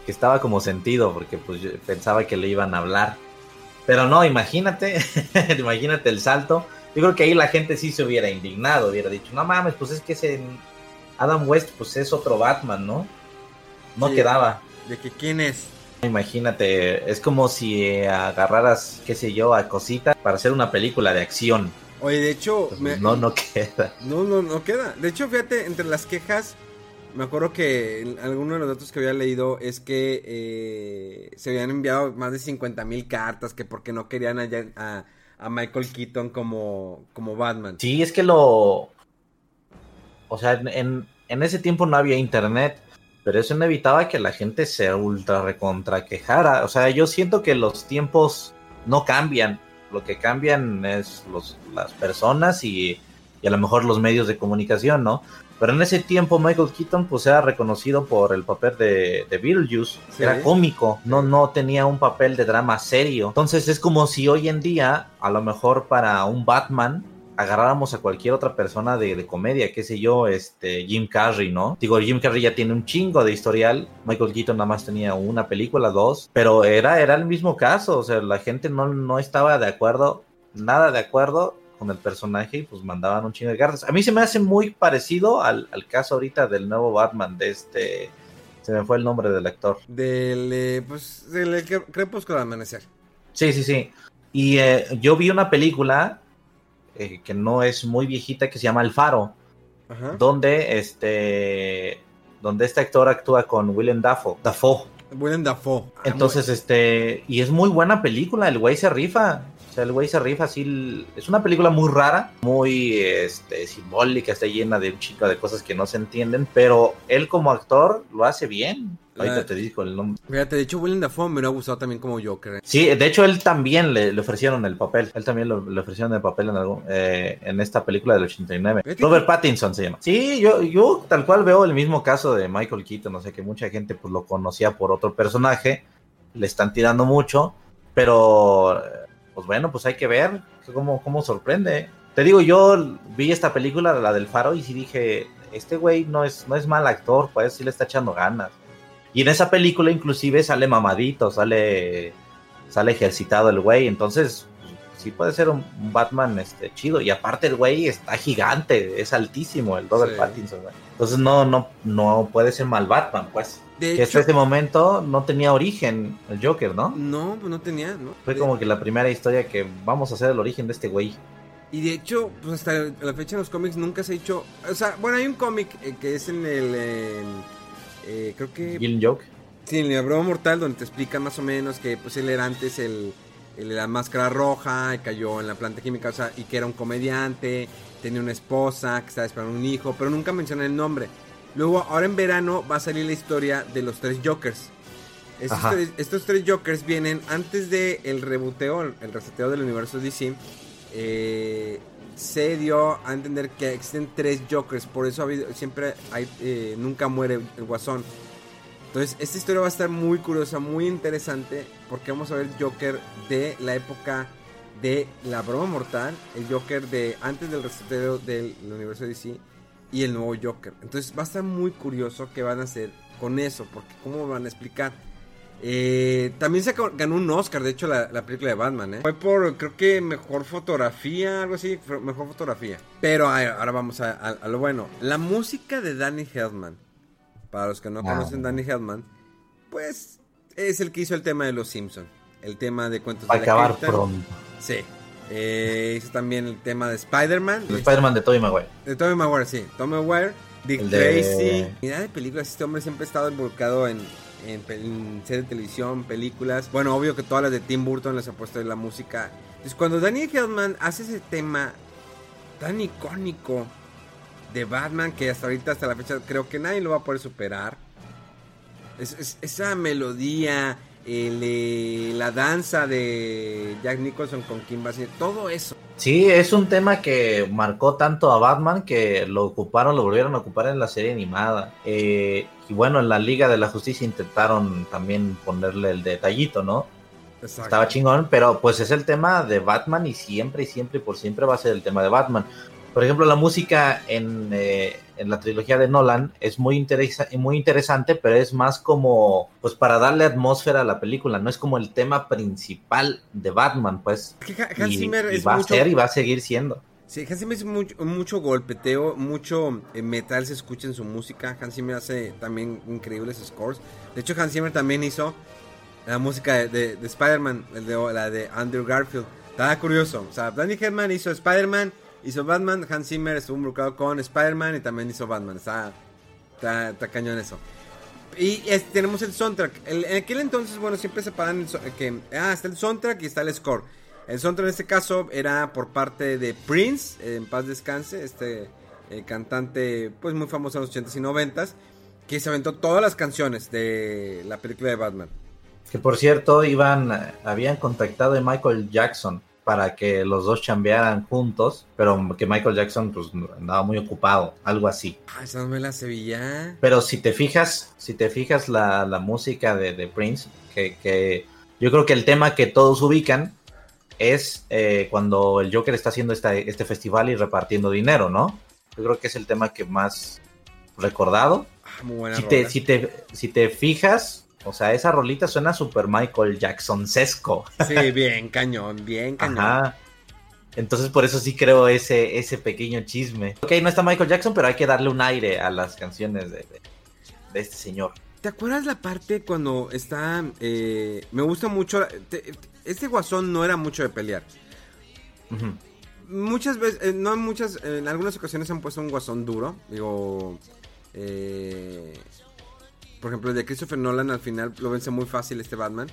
que estaba como sentido, porque pues yo pensaba que le iban a hablar. Pero no, imagínate, imagínate el salto. Yo creo que ahí la gente sí se hubiera indignado, hubiera dicho, no mames, pues es que ese Adam West, pues es otro Batman, ¿no? No Sí. quedaba. De que quién es. Imagínate, es como si eh, agarraras, qué sé yo, a cositas para hacer una película de acción. Oye, de hecho, Pues, me- no, no queda. No, no, no queda. De hecho, fíjate, entre las quejas, me acuerdo que alguno de los datos que había leído es que eh, se habían enviado más de 50 mil cartas que porque no querían a, a, a Michael Keaton como, como Batman. Sí, es que lo. O sea, en, en, ese tiempo no había internet, pero eso no evitaba que la gente se ultra recontra quejara. O sea, yo siento que los tiempos no cambian. Lo que cambian es los, las personas y, y a lo mejor los medios de comunicación, ¿no? Pero en ese tiempo Michael Keaton pues era reconocido por el papel de, de Beetlejuice. Sí. Era cómico, no, no tenía un papel de drama serio. Entonces es como si hoy en día, a lo mejor para un Batman, agarráramos a cualquier otra persona de, de comedia, qué sé yo, este Jim Carrey, ¿no? Digo, Jim Carrey ya tiene un chingo de historial, Michael Keaton nada más tenía una película, dos, pero era, era el mismo caso, o sea, la gente no, no estaba de acuerdo, nada de acuerdo con el personaje y pues mandaban un chingo de cartas. A mí se me hace muy parecido al, al caso ahorita del nuevo Batman, de este, se me fue el nombre del actor. Del, eh, pues, del cre- crepúsculo al amanecer. Sí, sí, sí. Y eh, yo vi una película eh, que no es muy viejita que se llama El Faro, Ajá. donde este donde este actor actúa con Willem Dafoe. Dafoe. Willem Dafoe. Ah, Entonces, este, y es muy buena película, el güey se rifa. O sea, el güey se rifa así. Es una película muy rara, muy este, simbólica, está llena de un chico de cosas que no se entienden, pero él como actor lo hace bien. Ahorita te digo el nombre. Fíjate, de hecho, Willem Dafoe me hubiera gustado también como Joker. ¿eh? Sí, de hecho él también le, le ofrecieron el papel. Él también lo- le ofrecieron el papel en, algún, eh, en esta película del 89. Fíjate Robert Pattinson se llama. Sí, yo, yo tal cual veo el mismo caso de Michael Keaton. No sé, que mucha gente pues lo conocía por otro personaje. Le están tirando mucho. Pero, pues bueno, pues hay que ver cómo, cómo sorprende. Te digo, yo vi esta película, la del Faro, y sí dije, este güey no es, no es mal actor, pues sí le está echando ganas. Y en esa película inclusive sale mamadito, sale sale ejercitado el güey, entonces pues, sí puede ser un, un Batman este chido y aparte el güey está gigante, es altísimo el Robert Sí. Pattinson, güey. Entonces no no no puede ser mal Batman, pues. De Que hasta este momento no tenía origen el Joker, ¿no? no, pues no tenía, ¿no? Fue De- como que la primera historia que vamos a hacer el origen de este güey. Y de hecho, pues hasta la fecha en los cómics nunca se ha hecho. O sea, bueno, hay un cómic eh, que es en el. eh, creo que. Killing Joke. Sí, en la broma mortal, donde te explican más o menos que pues él era antes el, el la máscara roja, y cayó en la planta química, o sea, y que era un comediante, tenía una esposa, que estaba esperando un hijo, pero nunca menciona el nombre. Luego, ahora en verano va a salir la historia de los tres Jokers. Estos, tres, estos tres Jokers vienen antes del el rebuteo, el el reseteo del universo DC. eh, se dio a entender que existen tres Jokers, por eso ha habido, siempre hay, eh, nunca muere el guasón. Entonces, esta historia va a estar muy curiosa, muy interesante, porque vamos a ver Joker de la época de la broma mortal, el Joker de antes del reseteo del universo DC y el nuevo Joker. Entonces, va a estar muy curioso qué van a hacer con eso, porque cómo van a explicar. Eh, también se ganó un Oscar, de hecho, la, la película de Batman, ¿eh? Fue por, creo que mejor fotografía, algo así, mejor fotografía. Pero ay, ahora vamos a, a- a lo bueno. La música de Danny Elfman, para los que no Ah. conocen Danny Elfman, pues es el que hizo el tema de Los Simpson, el tema de cuentos Va de la acabar pronto. Sí. Eh, hizo también el tema de Spider-Man. El Spider-Man de Tobey Maguire. De Tommy Maguire, sí. Tommy Maguire, Dick El de- Tracy. Mira de películas, este hombre siempre ha estado involucrado en, en, en series de televisión, películas. Bueno, obvio que todas las de Tim Burton les ha puesto la música. Entonces, cuando Danny Hellman hace ese tema tan icónico de Batman que hasta ahorita, hasta la fecha, creo que nadie lo va a poder superar. Es, es- esa melodía, el, eh, la danza de Jack Nicholson con Kim Basinger, todo eso. Sí, es un tema que marcó tanto a Batman que lo ocuparon, lo volvieron a ocupar en la serie animada. Eh, y bueno, en la Liga de la Justicia intentaron también ponerle el detallito, ¿no? Exacto. Estaba chingón, pero pues es el tema de Batman y siempre y siempre y por siempre va a ser el tema de Batman. Por ejemplo, la música en, eh, en la trilogía de Nolan es muy, interesa muy interesante, pero es más como, pues para darle atmósfera a la película, no es como el tema principal de Batman, pues. Es que Hans Y, Zimmer y es va mucho- a ser y va a seguir siendo. Sí, Hans Zimmer es mucho, mucho golpeteo, mucho eh, metal se escucha en su música. Hans Zimmer hace también increíbles scores. De hecho, Hans Zimmer también hizo la música de, de- de Spider-Man, la de Andrew Garfield. Estaba curioso. O sea, Danny Hedman hizo Spider-Man, hizo Batman. Hans Zimmer estuvo involucrado con Spider-Man y también hizo Batman. Está, cañón eso. Y tenemos el soundtrack. En aquel entonces, bueno, siempre separan el so- que ah, está el soundtrack y está el score. El soundtrack en este caso era por parte de Prince, en paz descanse, este eh, cantante pues muy famoso en los 80s y 90s, que se aventó todas las canciones de la película de Batman. Que por cierto, iban, habían contactado a Michael Jackson para que los dos chambearan juntos, pero que Michael Jackson pues andaba muy ocupado, algo así. Ah, esa novela Sevilla. Pero si te fijas, si te fijas la, la música de, de Prince, que, que yo creo que el tema que todos ubican es eh, cuando el Joker está haciendo esta- este festival y repartiendo dinero, ¿no? Yo creo que es el tema que más recordado. Ah, muy buena Si te, si, te, si te fijas, o sea, esa rolita suena super Michael Jackson-sesco. Sí, bien cañón, bien cañón. Ajá. Entonces por eso sí creo ese, ese pequeño chisme. Ok, no está Michael Jackson, pero hay que darle un aire a las canciones de, de- de este señor. ¿Te acuerdas la parte cuando está... eh, me gusta mucho... te- este guasón no era mucho de pelear. Muchas veces, eh, no en muchas, en algunas ocasiones han puesto un guasón duro. Digo, eh, por ejemplo, el de Christopher Nolan al final lo vence muy fácil este Batman.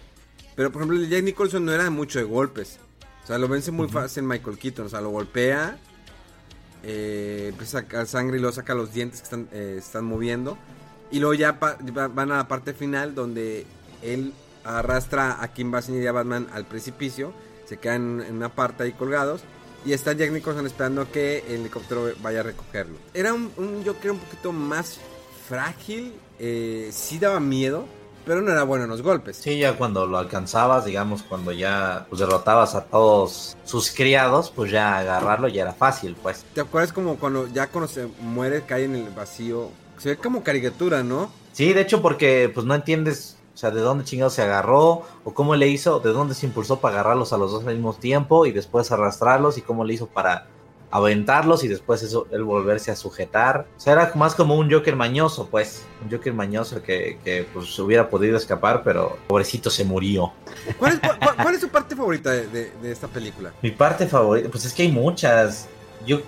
Pero por ejemplo, el de Jack Nicholson no era mucho de golpes. O sea, lo vence muy fácil Michael Keaton. O sea, lo golpea, eh, empieza a sacar sangre y luego saca los dientes que están, eh, están moviendo. Y luego ya van a la parte final donde él arrastra a Kim Basinger y a Batman al precipicio. Se quedan en una parte ahí colgados. Y está Jack Nicholson esperando que el helicóptero vaya a recogerlo. Era un, un Joker un poquito más frágil. eh, sí daba miedo. Pero no era bueno en los golpes. Sí, ya cuando lo alcanzabas, digamos, cuando ya pues, derrotabas a todos sus criados, pues ya agarrarlo ya era fácil, pues. ¿Te acuerdas como cuando ya cuando se muere, cae en el vacío? Se ve como caricatura, ¿no? Sí, de hecho, porque pues no entiendes, o sea, de dónde chingados se agarró, o cómo le hizo, de dónde se impulsó para agarrarlos a los dos al mismo tiempo y después arrastrarlos, y cómo le hizo para aventarlos y después eso, él volverse a sujetar. O sea, era más como un Joker mañoso, pues. Un Joker mañoso que, que pues hubiera podido escapar, pero pobrecito se murió. ¿Cuál es, cuál- cuál- cuál es tu parte favorita de, de- de esta película? Mi parte favorita, pues es que hay muchas. Yo,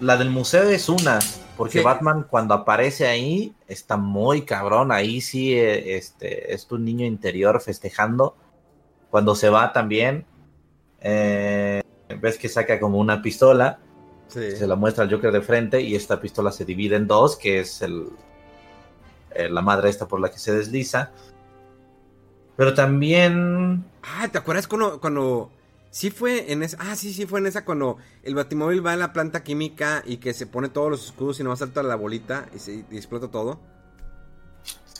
la del museo es una, porque Sí. Batman cuando aparece ahí está muy cabrón. Ahí sí, eh, este, es tu niño interior festejando. Cuando se va también, eh, ves que saca como una pistola, Sí. se la muestra al Joker de frente y esta pistola se divide en dos, que es el, la madre esta por la que se desliza. Pero también Ah, ¿te acuerdas cuando, cuando... Sí fue en esa... Ah, sí, sí fue en esa cuando el batimóvil va a la planta química y que se pone todos los escudos y nomás salta la bolita y se y explota todo.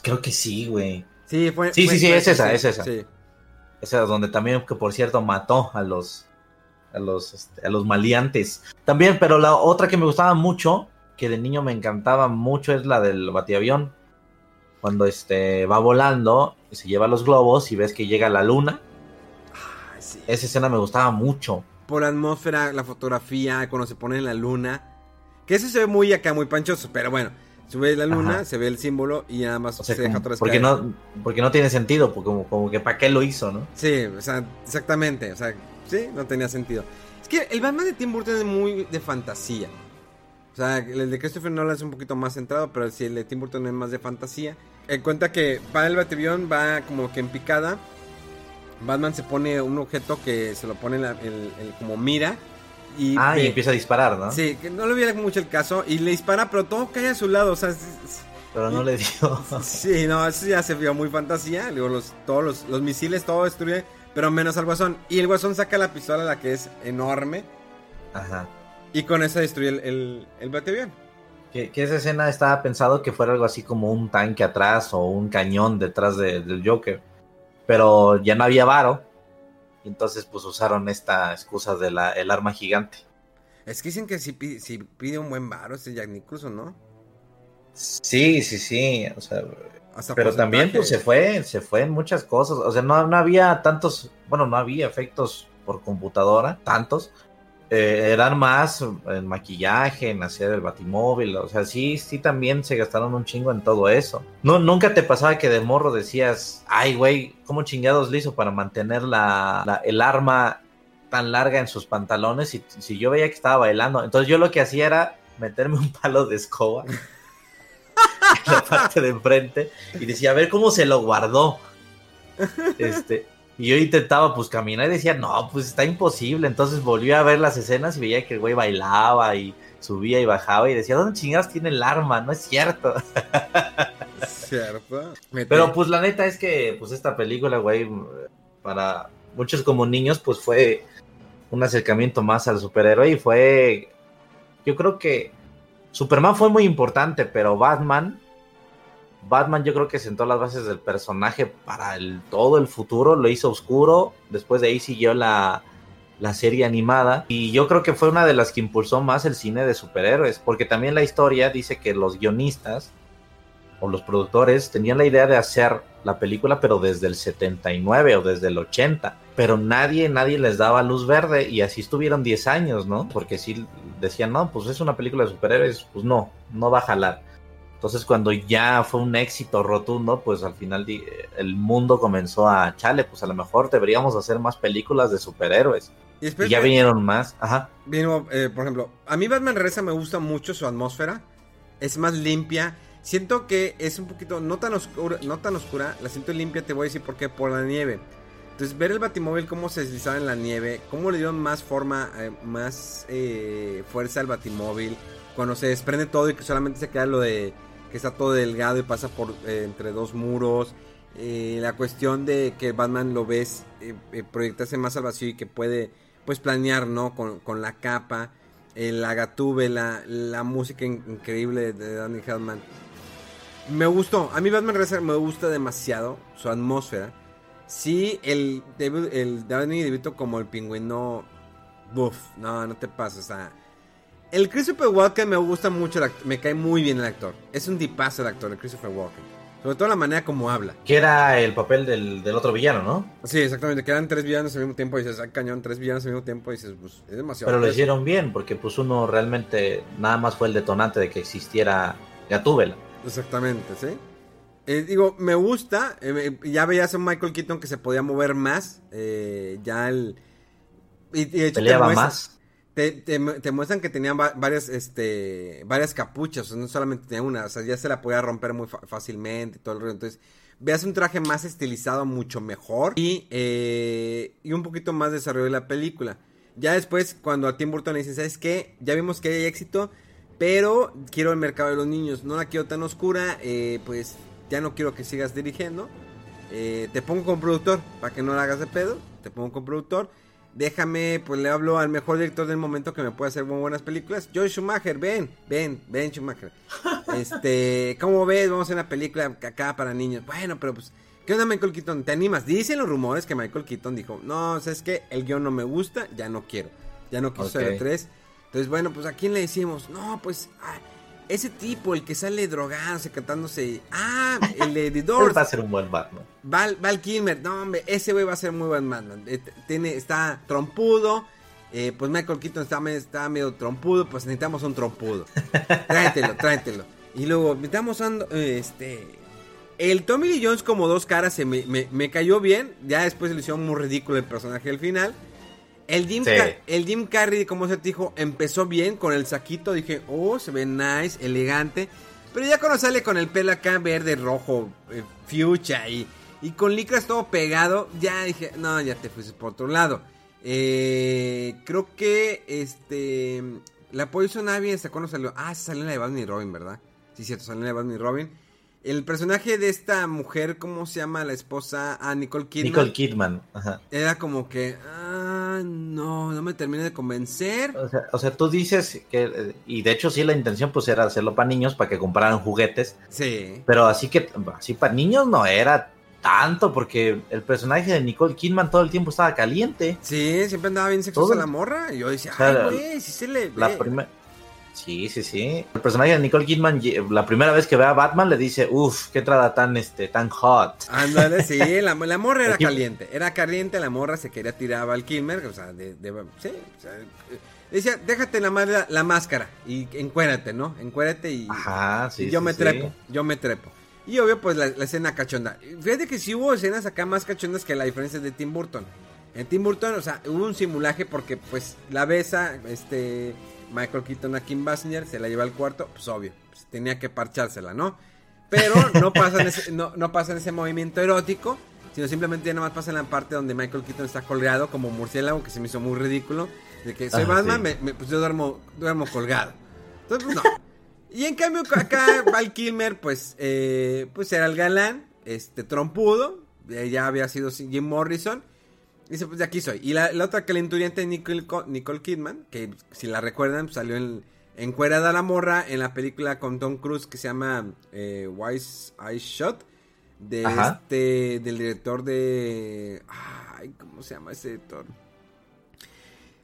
creo que sí, güey. Sí, fue... Sí, fue- sí, sí, fue- es esa, es esa. Sí. Esa donde también, que por cierto, mató a los a los, este, a los maleantes. También, pero la otra que me gustaba mucho, que de niño me encantaba mucho, es la del batiavión. Cuando este va volando se lleva los globos y ves que llega la luna. Sí. Esa escena me gustaba mucho. Por la atmósfera, la fotografía, cuando se pone en la luna. Que eso se ve muy acá, muy panchoso, pero bueno. Se ve la luna, Ajá. se ve el símbolo y nada más O sea, se deja vez porque caer. no, porque no tiene sentido, porque como, como que para qué lo hizo, ¿no? Sí, o sea, exactamente. O sea, sí, no tenía sentido. Es que el Batman de Tim Burton es muy de fantasía. O sea, el de Christopher Nolan es un poquito más centrado, pero sí, el de Tim Burton es más de fantasía. En cuenta que va el bativión, va como que en picada. Batman se pone un objeto que se lo pone en la- el- el- como mira. Y Ah, y empieza a disparar, ¿no? Sí, que no le viera mucho el caso. Y le dispara, pero todo cae a su lado. O sea, Pero no le dio. sí, no, eso ya se vio muy fantasía. Los, todos los, los misiles, todo destruye, pero menos al guasón. Y el guasón saca la pistola, la que es enorme. Ajá. Y con esa destruye el, el. Que, que esa escena estaba pensado que fuera algo así como un tanque atrás o un cañón detrás de- del Joker. Pero ya no había varo. Y entonces pues usaron esta excusa del el arma gigante. Es que dicen que si, si pide un buen varo este Jack Nicholson, ¿no? Sí, sí, sí. O sea, Hasta pero también pues se fue, se fue en muchas cosas. O sea, no, no había tantos, bueno, no había efectos por computadora, tantos. Eh, eran más en maquillaje, en hacer el batimóvil. O sea, sí, sí también se gastaron un chingo en todo eso. No, nunca te pasaba que de morro decías, ay, güey, ¿cómo chingados le hizo para mantener la, la- el arma tan larga en sus pantalones? Y si yo veía que estaba bailando. Entonces yo lo que hacía era meterme un palo de escoba en la parte de enfrente y decía, a ver cómo se lo guardó. Este, y yo intentaba pues caminar y decía, no, pues está imposible. Entonces volví a ver las escenas y veía que el güey bailaba y subía y bajaba y decía, ¿dónde chingados tiene el arma? No es cierto. Cierto. Pero pues la neta es que pues esta película, güey, para muchos como niños pues fue un acercamiento más al superhéroe y fue, yo creo que Superman fue muy importante, pero Batman, Batman yo creo que sentó las bases del personaje para el, todo el futuro, lo hizo oscuro, después de ahí siguió la, la serie animada y yo creo que fue una de las que impulsó más el cine de superhéroes, porque también la historia dice que los guionistas o los productores tenían la idea de hacer la película pero desde el 79 o desde el 80, pero nadie nadie les daba luz verde y así estuvieron 10 años, ¿no? Porque si decían, "No, pues es una película de superhéroes", pues no, no va a jalar. Entonces cuando ya fue un éxito rotundo, pues al final el mundo comenzó a chale, pues a lo mejor deberíamos hacer más películas de superhéroes. Y ya vinieron más, ajá. Vino, eh, por ejemplo, a mí Batman Regresa me gusta mucho su atmósfera. Es más limpia. Siento que es un poquito, no tan oscura, no tan oscura. La siento limpia, te voy a decir por qué, por la nieve. Entonces, ver el Batimóvil cómo se deslizaba en la nieve, cómo le dieron más forma, eh, más eh, fuerza al Batimóvil. Cuando se desprende todo y que solamente se queda lo de que está todo delgado y pasa por eh, entre dos muros. Eh, la cuestión de que Batman lo ves proyectarse más al vacío y que puede pues planear, ¿no? Con, con la capa, la gatúbela, la música in- increíble de Danny Hellman. Me gustó, a mí Batman Regresa me gusta demasiado su atmósfera. Sí, el, David- el Danny DeVito como el pingüino, buf, no, no te pases, o sea... El Christopher Walken me gusta mucho, me cae muy bien el actor. Es un tipazo el actor, el Christopher Walken. Sobre todo la manera como habla. Que era el papel del, del otro villano, ¿no? Sí, exactamente. Quedan tres villanos al mismo tiempo y dices, ah, cañón, tres villanos al mismo tiempo y dices, pues es demasiado. Pero lo hicieron bien, porque pues uno realmente nada más fue el detonante de que existiera Gatúbela. Exactamente, ¿sí? Eh, digo, me gusta. eh, ya veías a un Michael Keaton que se podía mover más. eh, ya el. Y, y de hecho te Peleaba muestra- más. Te, te, te muestran que tenían va- varias, este, varias capuchas, o sea, no solamente tenía una, o sea, ya se la podía romper muy fácilmente y todo el rollo. Entonces, veas un traje más estilizado, mucho mejor y, eh, y un poquito más desarrollo de la película. Ya después, cuando a Tim Burton le dicen, ¿sabes qué? Ya vimos que hay éxito, pero quiero el mercado de los niños, no la quiero tan oscura, eh, pues ya no quiero que sigas dirigiendo. Eh, te pongo con productor, para que no la hagas de pedo, te pongo con productor. Déjame, pues le hablo al mejor director del momento que me puede hacer muy buenas películas. Joy Schumacher, ven, ven, ven Schumacher. Este, ¿cómo ves? Vamos a hacer una película acá para niños. Bueno, pero pues, ¿qué onda Michael Keaton? ¿Te animas? Dicen los rumores que Michael Keaton dijo, no, ¿sabes qué? El guion no me gusta, ya no quiero. Ya no quiero Ok. ser el 3. Entonces, bueno, pues ¿a quién le decimos? No, pues, ah, ese tipo, el que sale drogándose, cantándose. Ah, el de The Doors. Él va a ser un buen Batman. Val, Val Kilmer, no hombre, ese güey va a ser muy buen Batman. Eh, tiene, está trompudo. eh, pues Michael Keaton está, está medio trompudo. Pues necesitamos un trompudo. Tráetelo, tráetelo. Y luego necesitamos ando- eh, este. El Tommy Lee Jones como dos caras se me, me- me cayó bien. Ya después le hicieron muy ridículo el personaje al final. El Jim, Sí. El Jim Carrey, como se dijo, empezó bien con el saquito. Dije, oh, se ve nice, elegante. Pero ya cuando sale con el pelo acá verde, rojo, eh, fuchsia y, Y con licras todo pegado, ya dije, no, ya te fuiste por otro lado. Eh, creo que este. La Poison Ivy, ¿hasta cuándo salió? Ah, salió en la de Batman y Robin, ¿verdad? Sí, cierto, salió en la de Batman y Robin. El personaje de esta mujer, ¿cómo se llama la esposa? Ah, Nicole Kidman. Nicole Kidman. Ajá. Era como que, ah, no, no me termina de convencer. O sea, o sea, tú dices que, eh, y de hecho sí la intención pues era hacerlo para niños, para que compraran juguetes, Sí. pero así que, así para niños no era tanto, porque el personaje de Nicole Kidman todo el tiempo estaba caliente. Sí, siempre andaba bien sexosa Todo- la morra. Y yo decía, O sea, ay, güey, sí se le ve. La primera... Sí, sí, sí. El personaje de Nicole Kidman, la primera vez que ve a Batman le dice, uff, qué entrada tan, este, tan hot. Ándale, sí, la, la morra era caliente. Era caliente, la morra se quería tirar a Val Kilmer. O sea, de, de- sí. O sea, eh, decía, déjate la, madre- la máscara y encuérate, ¿no? Encuérate y, Ajá, sí. y yo sí, me sí. trepo. Yo me trepo. Y obvio, pues la, la escena cachonda. Fíjate que sí hubo escenas acá más cachondas que la diferencia de Tim Burton. En Tim Burton, o sea, hubo un simulaje porque, pues, la besa, este, Michael Keaton a Kim Basinger, se la lleva al cuarto, pues obvio, pues, tenía que parchársela, ¿no? Pero no pasa, en ese, no, no pasa en ese movimiento erótico, sino simplemente ya nada más pasa en la parte donde Michael Keaton está colgado como murciélago, que se me hizo muy ridículo, de que soy Ajá, Batman, sí. me- me- pues yo duermo, duermo colgado. Entonces, pues no. Y en cambio acá Val Kilmer, pues, eh, pues era el galán, este, trompudo, ya había sido Jim Morrison. Dice, pues de aquí soy. Y la, la otra calenturiente Nicole, Co- Nicole Kidman, que si la recuerdan, pues, salió en, encuerada la morra en la película con Tom Cruise que se llama eh, Wise Eye Shot. De Ajá. este, del director de... Ay, ¿cómo se llama ese director?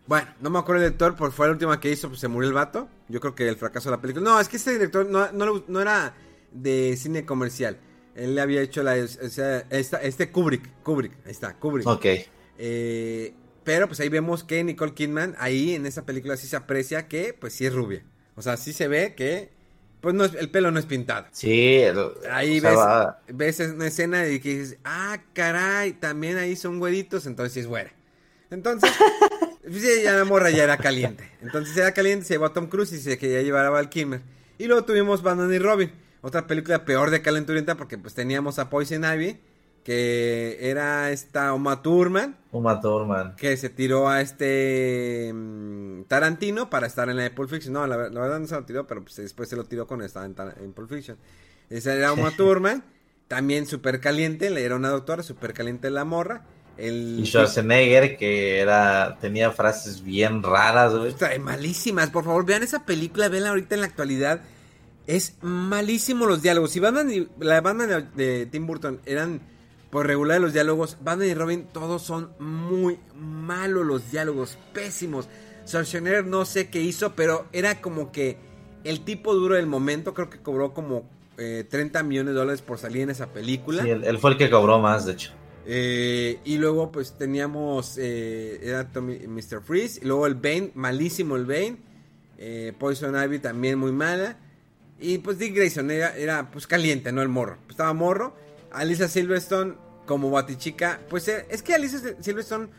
Bueno, no me acuerdo el director, porque fue la última que hizo, pues se murió el vato. Yo creo que el fracaso de la película. No, es que este director no, no, no era de cine comercial. Él le había hecho la. O sea, esta- este Kubrick. Kubrick, ahí está, Kubrick. Ok. Eh, pero pues ahí vemos que Nicole Kidman, ahí en esa película sí se aprecia que, pues sí es rubia. O sea, sí se ve que, pues no es- el pelo no es pintado. Sí. el- Ahí ves, va- ves una escena y que dices, ah, caray, también ahí son güeritos, entonces sí es güera. Entonces, pues, sí, ya la morra ya era caliente. Entonces era caliente, se llevó a Tom Cruise y se quería llevar a Val Kilmer. Y luego tuvimos Batman y Robin, otra película peor de calenturienta porque pues teníamos a Poison Ivy, que era esta Uma Thurman, Uma Thurman. que se tiró a este mm, Tarantino para estar en la de Pulp Fiction. No, la, ver- la verdad no se lo tiró, pero pues, después se lo tiró cuando estaba en, en Pulp Fiction. Esa era Uma Thurman, también súper caliente, le era una doctora, súper caliente la morra. El, Y Schwarzenegger, que era, tenía frases bien raras, güey. Malísimas, por favor, vean esa película, veanla ahorita en la actualidad. Es malísimo los diálogos. Si Batman y la Batman de, de Tim Burton eran por regular los diálogos, Batman y Robin todos son muy malos los diálogos, pésimos. Schwarzenegger no sé qué hizo, pero era como que el tipo duro del momento, creo que cobró como eh, 30 millones de dólares por salir en esa película. Sí, él, él fue el que cobró más, de hecho. Eh, y luego pues teníamos eh, era Tommy, Mr. Freeze. Y luego el Bane, malísimo el Bane. Eh, Poison Ivy también muy mala. Y pues Dick Grayson era, era, pues caliente, ¿no? El morro. Estaba morro. Alisa Silverstone como batichica. Pues eh, es que Alisa Silverstone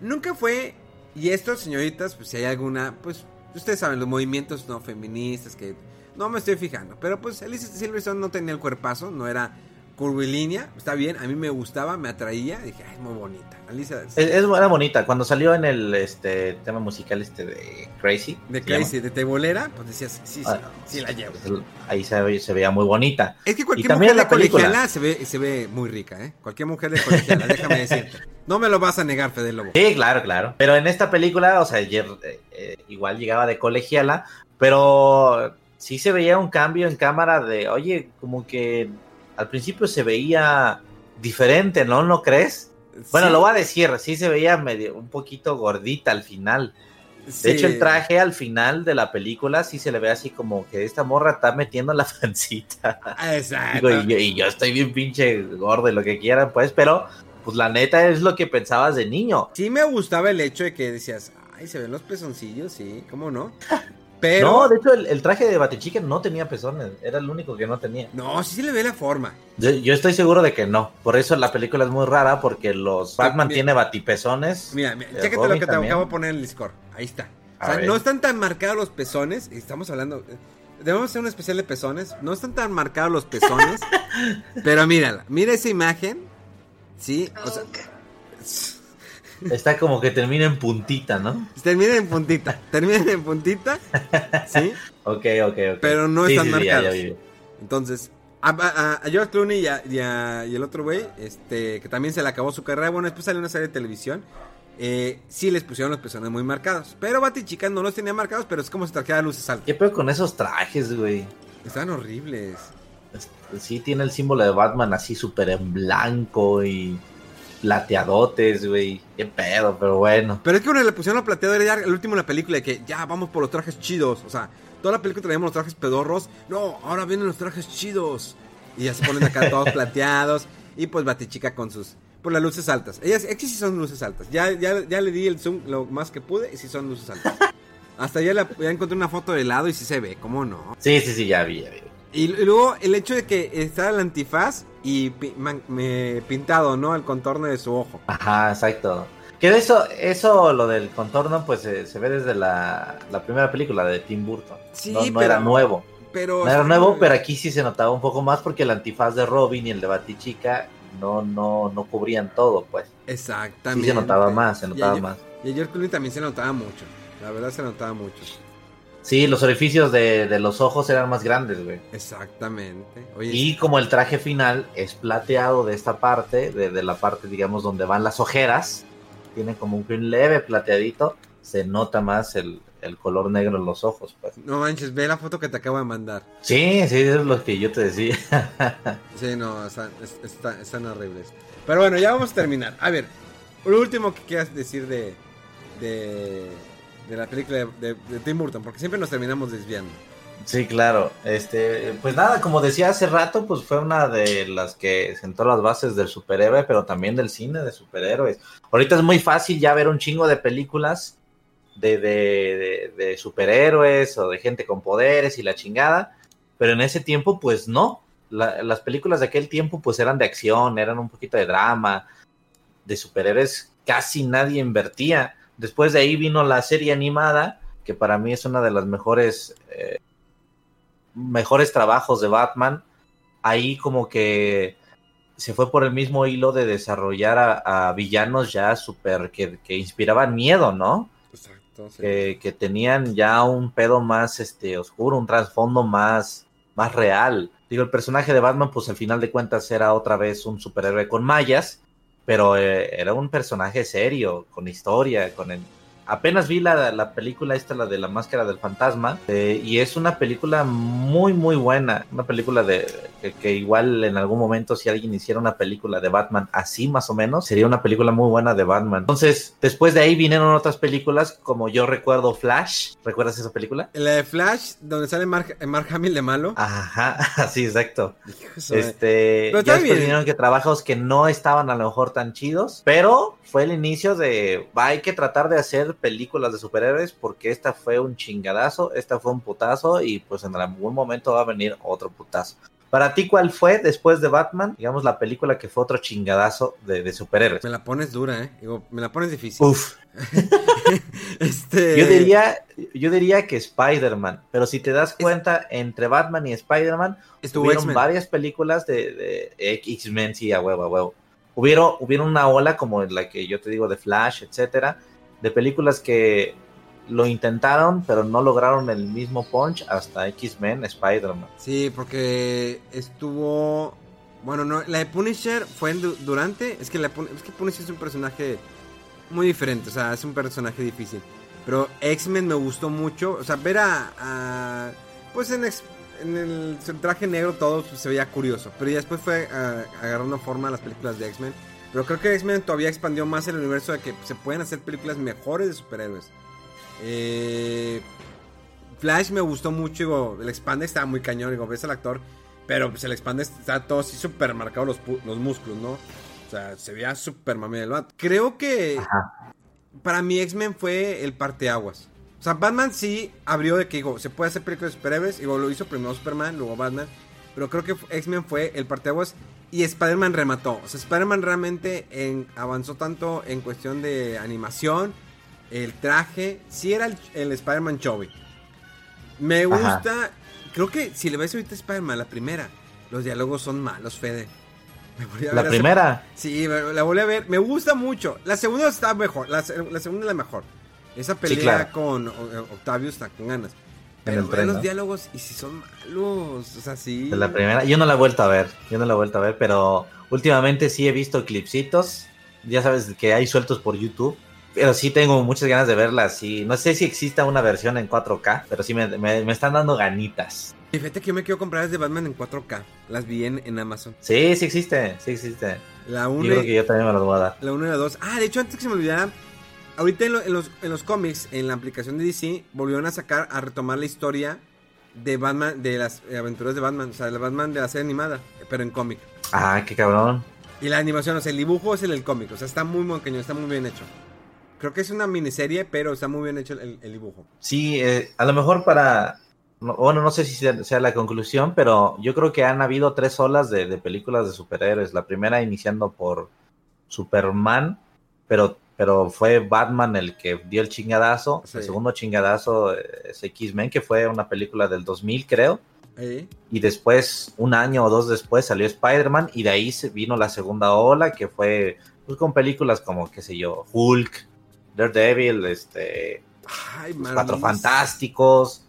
nunca fue... Y esto, señoritas, pues si hay alguna... Pues ustedes saben, los movimientos no feministas que... No me estoy fijando. Pero pues Alisa Silverstone no tenía el cuerpazo. No era curvilínea. Está bien, a mí me gustaba, me atraía. Dije, ay, es muy bonita. Alisa... Es, es- era bonita. Cuando salió en el este tema musical este de Crazy. de llama, Crazy, de Tebolera, pues decías, sí, sí, Ah, sí la llevo. Ahí se, ve- se veía muy bonita. Es que cualquier mujer de colegiala se ve, se ve muy rica, ¿eh? Cualquier mujer de colegiala, déjame decirte. No me lo vas a negar, Fede Lobo. Sí, claro, claro. Pero en esta película, o sea, ayer, eh, eh, igual llegaba de colegiala, pero sí se veía un cambio en cámara de, oye, como que al principio se veía diferente, ¿no? ¿No crees? Bueno, Sí, lo voy a decir, sí se veía medio un poquito gordita al final. De sí. hecho, el traje al final de la película sí se le ve así como que esta morra está metiendo la pancita. Exacto. Digo, y, yo, y yo estoy bien pinche gordo y lo que quieran, pues, pero pues la neta es lo que pensabas de niño. Sí me gustaba el hecho de que decías, ay, se ven los pezoncillos, sí, ¿cómo no? Pero... No, de hecho, el, el traje de Batichica no tenía pezones, era el único que no tenía. No, sí se le ve la forma. Yo, yo estoy seguro de que no, por eso la película es muy rara, porque los Batman mira. tiene batipezones. Mira, mira chécate lo que te acabo de poner en el Discord. Ahí está. O sea, no están tan marcados los pezones. Estamos hablando. eh, Debemos hacer un especial de pezones. No están tan marcados los pezones. pero mírala. Mira esa imagen. Sí, o sea, Está como que termina en puntita, ¿no? termina en puntita, termina en puntita, sí, Ok, ok, ok. Pero no Sí, están sí, sí, ya, marcados. ya. Entonces, a, a- a George Clooney y, a- y a- y el otro güey, este, que también se le acabó su carrera, bueno, después salió una serie de televisión, eh, sí les pusieron los pezones muy marcados. Pero Batichica no los tenía marcados, pero es como si trajera luces altas. ¿Qué pedo con esos trajes, güey? Están horribles. Este, Sí tiene el símbolo de Batman así súper en blanco y plateadotes, güey. Qué pedo, pero bueno. Pero es que cuando le pusieron la plateada era ya el último de la película, de que ya vamos por los trajes chidos. O sea, toda la película traíamos los trajes pedorros. No, ahora vienen los trajes chidos. Y ya se ponen acá todos plateados. Y pues Batichica con sus. Por las luces altas. Ellas, es que sí son luces altas. Ya, ya, ya le di el zoom lo más que pude y sí son luces altas. Hasta ya, la- ya encontré una foto de lado y sí se ve, ¿cómo no? Sí, sí, sí, ya vi, ya vi. Y, y luego el hecho de que está el antifaz y pi- man- me- pintado, ¿no? El contorno de su ojo. Ajá, exacto. Que de eso, eso, lo del contorno, pues eh, se ve desde la, la primera película de Tim Burton. Sí, no, no pero- era nuevo. Pero. No era nuevo, pero aquí sí se notaba un poco más porque el antifaz de Robin y el de Batichica no, no, no cubrían todo, pues. Exactamente. Sí se notaba más, se Y notaba a- más. Y a George Clooney también se notaba mucho. La verdad se notaba mucho. Sí, los orificios de, de los ojos eran más grandes, güey. Exactamente. Oye, Y como el traje final es plateado de esta parte, de, de la parte, digamos, donde van las ojeras, tiene como un leve plateadito, se nota más el, el color negro en los ojos, pues. no manches, ve la foto que te acabo de mandar. Sí, sí, eso es lo que yo te decía. Sí, no, están, es- está- están horribles. Pero bueno, ya vamos a terminar. A ver, lo último que quieras decir de, de, de la película de, Tim Burton, porque siempre nos terminamos desviando. Sí, claro. Este, pues nada, como decía hace rato, pues fue una de las que sentó las bases del superhéroe, pero también del cine de superhéroes. Ahorita es muy fácil ya ver un chingo de películas de, de, de- de superhéroes o de gente con poderes y la chingada, pero en ese tiempo, pues no. La- las películas de aquel tiempo, pues eran de acción, eran un poquito de drama, de superhéroes, casi nadie invertía. Después de ahí vino la serie animada, que para mí es una de las mejores eh, mejores trabajos de Batman, ahí como que se fue por el mismo hilo de desarrollar a, a villanos ya súper que, que inspiraban miedo, ¿no? Exacto. sí. Que, que tenían ya un pedo más este oscuro, un trasfondo más, más real. Digo, el personaje de Batman, pues al final de cuentas era otra vez un superhéroe con mallas, pero eh, era un personaje serio, con historia, con el... Apenas vi la, la película esta, la de la máscara del fantasma, eh, y es una película muy, muy buena. Una película de que, que igual en algún momento si alguien hiciera una película de Batman así más o menos, sería una película muy buena de Batman. Entonces, después de ahí vinieron otras películas, como yo recuerdo Flash. ¿Recuerdas esa película? La de Flash, donde sale Mark, Mark Hamill de malo. Ajá, sí, exacto. Este, Pero ya después vinieron que trabajos que no estaban a lo mejor tan chidos, pero fue el inicio de va, hay que tratar de hacer películas de superhéroes porque esta fue un chingadazo, esta fue un putazo y pues en algún momento va a venir otro putazo. Para ti, ¿cuál fue después de Batman? Digamos la película que fue otro chingadazo de, de superhéroes. Me la pones dura, ¿eh? Digo, me la pones difícil. Uf, Este... yo diría, yo diría que Spider-Man, pero si te das cuenta, entre Batman y Spider-Man, hubieron varias películas de, de X-Men, sí, a huevo, a huevo. Hubieron, hubieron una ola como la que yo te digo de Flash, etcétera, de películas que lo intentaron, pero no lograron el mismo punch hasta X-Men, Spider-Man. Sí, porque estuvo... Bueno, no, la de Punisher fue en du- durante... Es que, la, es que Punisher es un personaje muy diferente, o sea, es un personaje difícil. Pero X-Men me gustó mucho, o sea, ver a... a- pues en, el traje negro todo se veía curioso, pero ya después fue ah, agarrando forma las películas de X-Men. Pero creo que X-Men todavía expandió más el universo de que se pueden hacer películas mejores de superhéroes. Eh, Flash me gustó mucho, digo, el expande estaba muy cañón, digo, ves al actor, pero pues el expande está todo así súper marcado los, los músculos, ¿no? O sea, se veía súper mame el vato. Creo que para mí X-Men fue el parteaguas. O sea, Batman sí abrió de que, digo, se puede hacer películas de superhéroes, digo, lo hizo primero Superman, luego Batman, pero creo que X-Men fue el parteaguas y Spider-Man remató. O sea, Spider-Man realmente en- avanzó tanto en cuestión de animación, el traje, sí era el, el Spider-Man Chovy. Me Ajá. gusta, creo que si le ves ahorita a Spider-Man, la primera, los diálogos son malos, Fede. Me La ver hace- primera. Sí, la volví a ver. Me gusta mucho. La segunda está mejor. La, se- la segunda es la mejor. Esa pelea claro. con o- Octavio está con ganas. En Pero vean los diálogos y si son malos. O sea, sí. De la primera. Yo no la he vuelto a ver. Yo no la he vuelto a ver, pero últimamente sí he visto clipsitos. Ya sabes que hay sueltos por YouTube. Pero sí tengo muchas ganas de verla así. No sé si exista una versión en 4K, pero sí me, me- me están dando ganitas. Y fíjate que yo me quiero comprar las de Batman en 4K. Las vi en, en Amazon. Sí, sí existe, sí existe. La Yo 1 creo que yo también me las voy a dar. la 1 y la 2. Ah, de hecho, antes que se me olvidara. Ahorita en, lo- en los, en los cómics, en la aplicación de DC, volvieron a sacar, a retomar la historia de Batman, de las aventuras de Batman. O sea, de Batman de la serie animada, pero en cómic. Ah, qué cabrón. Y la animación, o sea, el dibujo es el del cómic. O sea, está muy monqueño, está muy bien hecho. Creo que es una miniserie, pero está muy bien hecho el, el dibujo. Sí, eh, a lo mejor para... no- Bueno, no sé si sea, sea la conclusión, pero yo creo que han habido tres olas de, de películas de superhéroes. La primera iniciando por Superman, pero, pero fue Batman el que dio el chingadazo. Sí. El segundo chingadazo eh, es X-Men, que fue una película del 2000, creo. ¿Eh? Y después, un año o dos después, salió Spider-Man y de ahí se vino la segunda ola, que fue pues, con películas como, qué sé yo, Hulk, Daredevil, este, Ay, Los Cuatro. Fantásticos,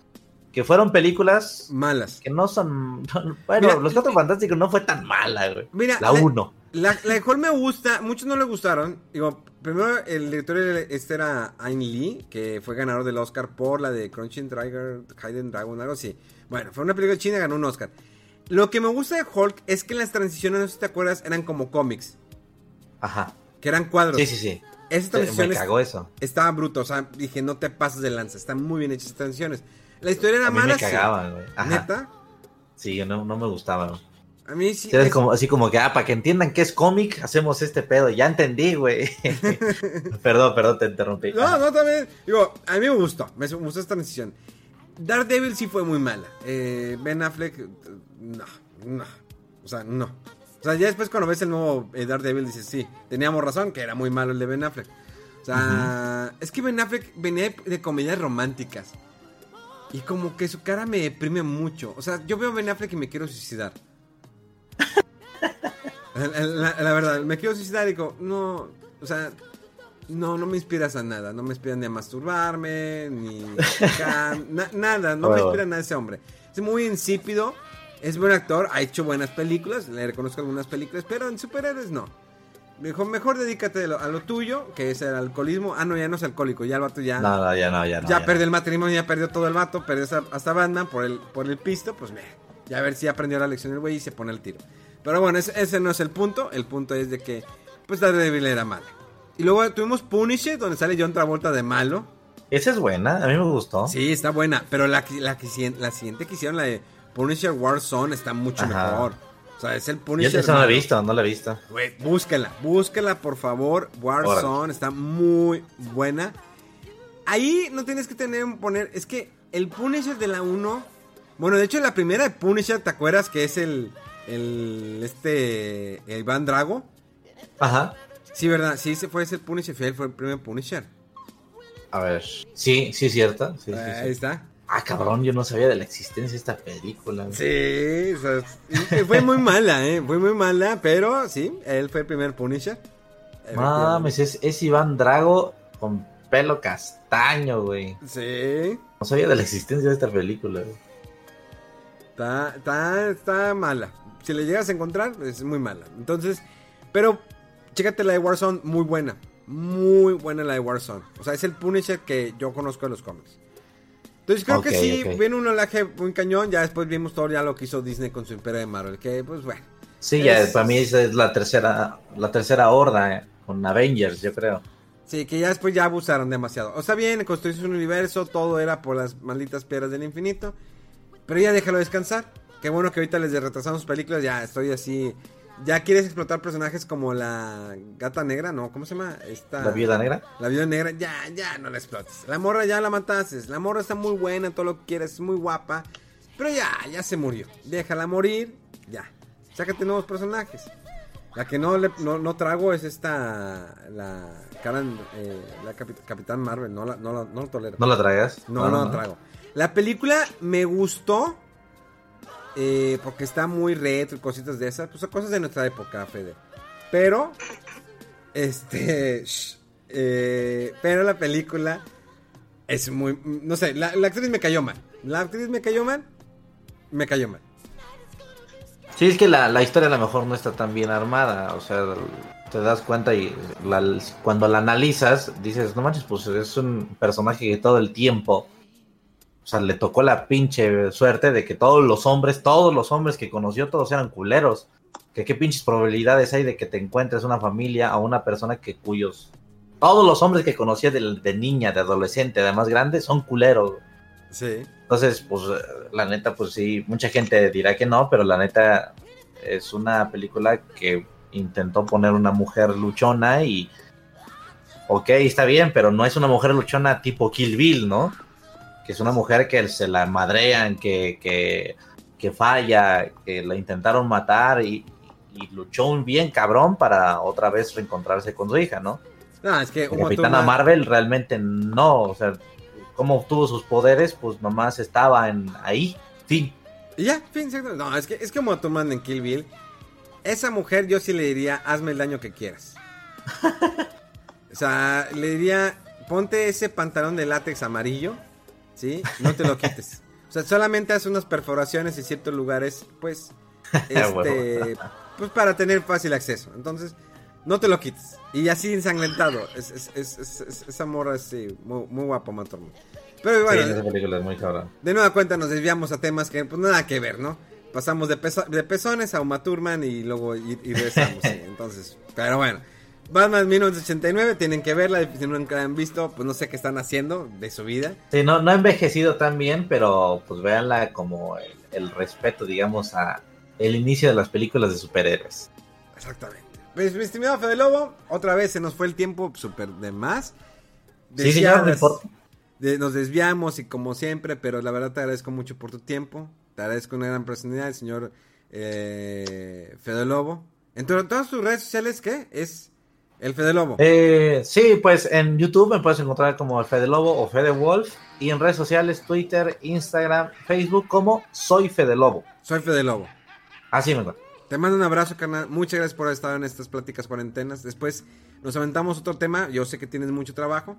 que fueron películas Malas. que no son... Bueno, Mira, Los Cuatro Fantásticos no fue tan mala, güey. Mira, La la- 1. La, la de Hulk me gusta, muchos no le gustaron. Digo, primero el director era- este era Ayn Lee, que fue ganador del Oscar por la de Crouching Tiger, Hidden Dragon, algo así. Bueno, fue una película china ganó un Oscar. Lo que me gusta de Hulk es que las transiciones, no sé si te acuerdas, eran como cómics, Ajá. que eran cuadros. Sí, sí, sí. Esas Me transiciones cagó eso. estaban brutas, o sea, dije, no te pases de lanza, están muy bien hechas esas transiciones. La historia era A mí mala, me sí. cagaban, güey. Ajá. ¿Neta? Sí, no, no me gustaban. A mí sí. Es como, así como que, ah, para que entiendan que es cómic, hacemos este pedo. Ya entendí, güey. perdón, perdón, te interrumpí. No, no, también. Digo, a mí me gustó. Me gustó esta transición. Daredevil sí fue muy mala. Eh, ben Affleck, no, no. O sea, no. O sea, ya después cuando ves el nuevo eh, Daredevil dices, sí, teníamos razón, que era muy malo el de Ben Affleck. O sea, es que Ben Affleck venía de, de comedias románticas. Y como que su cara me deprime mucho. O sea, yo veo a Ben Affleck y me quiero suicidar. La, verdad, me quiero suicidar y digo, no, o sea, no, no me inspiras a nada. No me inspiran ni a masturbarme, ni acá, na- nada. No me inspira nada ese hombre. Es muy insípido. Es buen actor. Ha hecho buenas películas. Le reconozco algunas películas. Pero en superhéroes no. Mejor, mejor dedícate a lo, a lo tuyo, que es el alcoholismo. Ah, no, ya no es alcohólico. Ya el vato ya. No, no, ya no, ya no. ya ya perdió no. el matrimonio, ya perdió todo el vato. Perdió hasta, hasta Batman por el, por el pisto. Pues meh, ya a ver si aprendió la lección el güey y se pone el tiro. Pero bueno, ese, ese no es el punto. El punto es de que, pues, Daredevil era mala. Y luego tuvimos Punisher, donde sale John Travolta de malo. Esa es buena, a mí me gustó. Sí, está buena. Pero la, la, la siguiente que hicieron, la de Punisher Warzone, está mucho Ajá. mejor. O sea, es el Yo Punisher. esa no la he visto, no la he visto. Güey, búscala, búscala por favor. Warzone Órale. está muy buena. Ahí no tienes que tener poner, es que el Punisher de la 1, bueno, de hecho la primera de Punisher, ¿te acuerdas que es el el este el Iván Drago? Ajá. Sí, verdad, sí, ese fue ese Punisher fue el primer Punisher. A ver. Sí, sí, es cierto. Sí, sí, Ahí sí. está. Ah, cabrón, yo no sabía de la existencia de esta película. Sí, o sea, fue muy mala, eh, fue muy mala, pero sí, él fue el primer Punisher. Mames, es, es Iván Drago con pelo castaño, güey. Sí. No sabía de la existencia de esta película. güey. Está, está, está mala. Si le llegas a encontrar, es muy mala. Entonces, pero chécate la de Warzone, muy buena. Muy buena la de Warzone. O sea, es el Punisher que yo conozco de los cómics. Entonces creo que sí, viene un olaje muy cañón. Ya después vimos todo ya lo que hizo Disney con su imperio de Marvel. Que pues bueno. Sí, ya, para mí esa es la tercera, la tercera horda, eh, con Avengers, yo creo. Sí, que ya después ya abusaron demasiado. O sea, bien, construirse un universo, todo era por las malditas piedras del infinito. Pero ya déjalo descansar. Qué bueno que ahorita les retrasamos películas. Ya estoy así. Ya quieres explotar personajes como la gata negra, ¿no? ¿Cómo se llama? Esta... La viuda negra. La viuda negra, ya, ya no la explotes. La morra ya la mataste. La morra está muy buena, todo lo que quieres, es muy guapa. Pero ya, ya se murió. Déjala morir, ya. Sácate nuevos personajes. La que no, le, no, no trago es esta. La. Karen, eh, la capi- Capitán Marvel. No la, no la, no la tolero. ¿No la traigas? No, no, la trago. La película me gustó. Eh, porque está muy retro y cositas de esas. Pues son cosas de nuestra época, Fede. Pero, este, shh, eh, pero la película es muy, no sé, la, la actriz me cayó mal. La actriz me cayó mal, me cayó mal. Sí, es que la, la historia a lo mejor no está tan bien armada, o sea, te das cuenta y cuando la analizas dices, no manches, pues es un personaje que todo el tiempo, o sea, le tocó la pinche suerte de que todos los hombres, todos los hombres que conoció, todos eran culeros. Que qué pinches probabilidades hay de que te encuentres una familia o una persona que cuyos... Todos los hombres que conocía de, de niña, de adolescente, de más grande, son culeros. Sí. Entonces, pues la neta, pues sí, mucha gente dirá que no, pero la neta es una película que intentó poner una mujer luchona y... Ok, está bien, pero no es una mujer luchona tipo Kill Bill, ¿no? Que es una mujer que se la madrean, que, que, que falla, que la intentaron matar y, y luchó un bien cabrón para otra vez reencontrarse con su hija, ¿no? No, es que Uma Capitana Marvel realmente no, o sea, cómo obtuvo sus poderes, pues nomás estaba en ahí, fin. Y ya, fin, sí, no, es que, es que Uma Thurman en Kill Bill, esa mujer yo sí le diría, hazme el daño que quieras. o sea, le diría, ponte ese pantalón de látex amarillo, ¿sí? No te lo quites. O sea, solamente haz unas perforaciones en ciertos lugares, pues, este, pues para tener fácil acceso. Entonces, no te lo quites. Y así ensangrentado. Es, es, es, es- es- esa morra es sí, muy, muy guapa, Uma Thurman. Pero bueno, sí, esa película es muy cabrón. de nueva cuenta nos desviamos a temas que pues nada que ver, ¿no? Pasamos de pezones a Uma Thurman y luego y, y regresamos, sí. Entonces, pero bueno. Batman 1989, tienen que verla, si nunca la han visto, pues no sé qué están haciendo de su vida. Sí, no, no ha envejecido tan bien, pero pues véanla como el, el respeto, digamos, a el inicio de las películas de superhéroes. Exactamente. Pues mi estimado Fede Lobo, otra vez se nos fue el tiempo súper de más. Sí, señor, no importa. de- nos desviamos y como siempre, pero la verdad te agradezco mucho por tu tiempo. Te agradezco una gran personalidad, el señor eh, Fede Lobo. En to- todas tus redes sociales, ¿qué? Es el Fede Lobo. Eh, sí, pues en YouTube me puedes encontrar como Fede Lobo o Fede Wolf y en redes sociales, Twitter, Instagram, Facebook como Soy Fede Lobo. Soy Fede Lobo. Así me encuentro. Te mando un abrazo, carnal. Muchas gracias por haber estado en estas pláticas cuarentenas. Después nos aventamos otro tema. Yo sé que tienes mucho trabajo,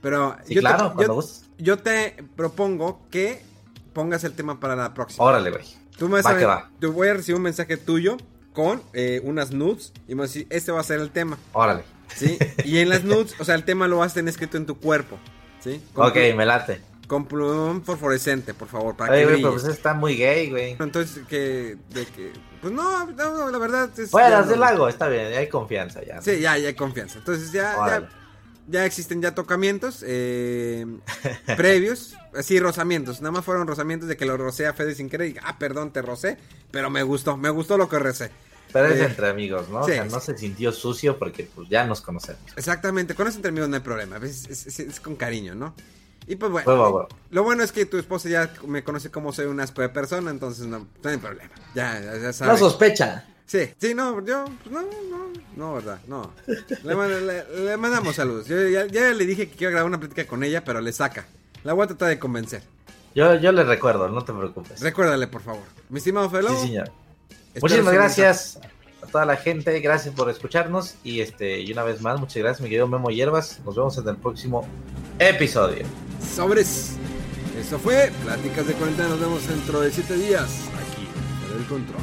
pero Sí, yo, claro, te, yo- yo te propongo que pongas el tema para la próxima. Órale, güey. Tú me vas Va a que va. te voy a recibir un mensaje tuyo con eh, unas nudes y me vas a decir, este va a ser el tema, Órale. ¿sí? y en las nudes, o sea, el tema lo vas a tener escrito en tu cuerpo, ¿sí? Con, Ok, me late. con plumón fosforescente, por favor, para Oye, que güey, pero pues está muy gay, güey. Entonces, que, de que, pues no, la verdad es... Bueno, del no. está bien, hay confianza ya. Sí, ya, ya hay confianza. Entonces ya, ya existen ya tocamientos eh, previos, así rozamientos. Nada más fueron rozamientos de que lo rocé a Fede sin querer y ah, perdón, te rocé, pero me gustó, me gustó lo que recé. Pero es Eh, entre amigos, ¿no? sí, o sea, no sí. se sintió sucio porque pues ya nos conocemos. Exactamente, con eso entre amigos no hay problema, es, es- es- es con cariño, ¿no? Y pues bueno, huevo. lo bueno es que tu esposa ya me conoce como soy un asco de persona, entonces no, no hay problema. Ya, ya, ya No sabe. sospecha. Sí, sí, no, yo, pues no, no, no, verdad, no. Le, manda- le- le mandamos saludos. Yo ya, ya le dije que quiero grabar una plática con ella, pero le saca. La voy a tratar de convencer. Yo, yo le recuerdo, no te preocupes. Recuérdale, por favor. Mi estimado Felo. Sí, señor. Muchísimas gracias a toda la gente, gracias por escucharnos y este y una vez más muchas gracias mi querido Memo Hierbas. Nos vemos en el próximo episodio. Sobres. Eso fue Pláticas de Cuarentena. Nos vemos dentro de siete días. Aquí, por el control.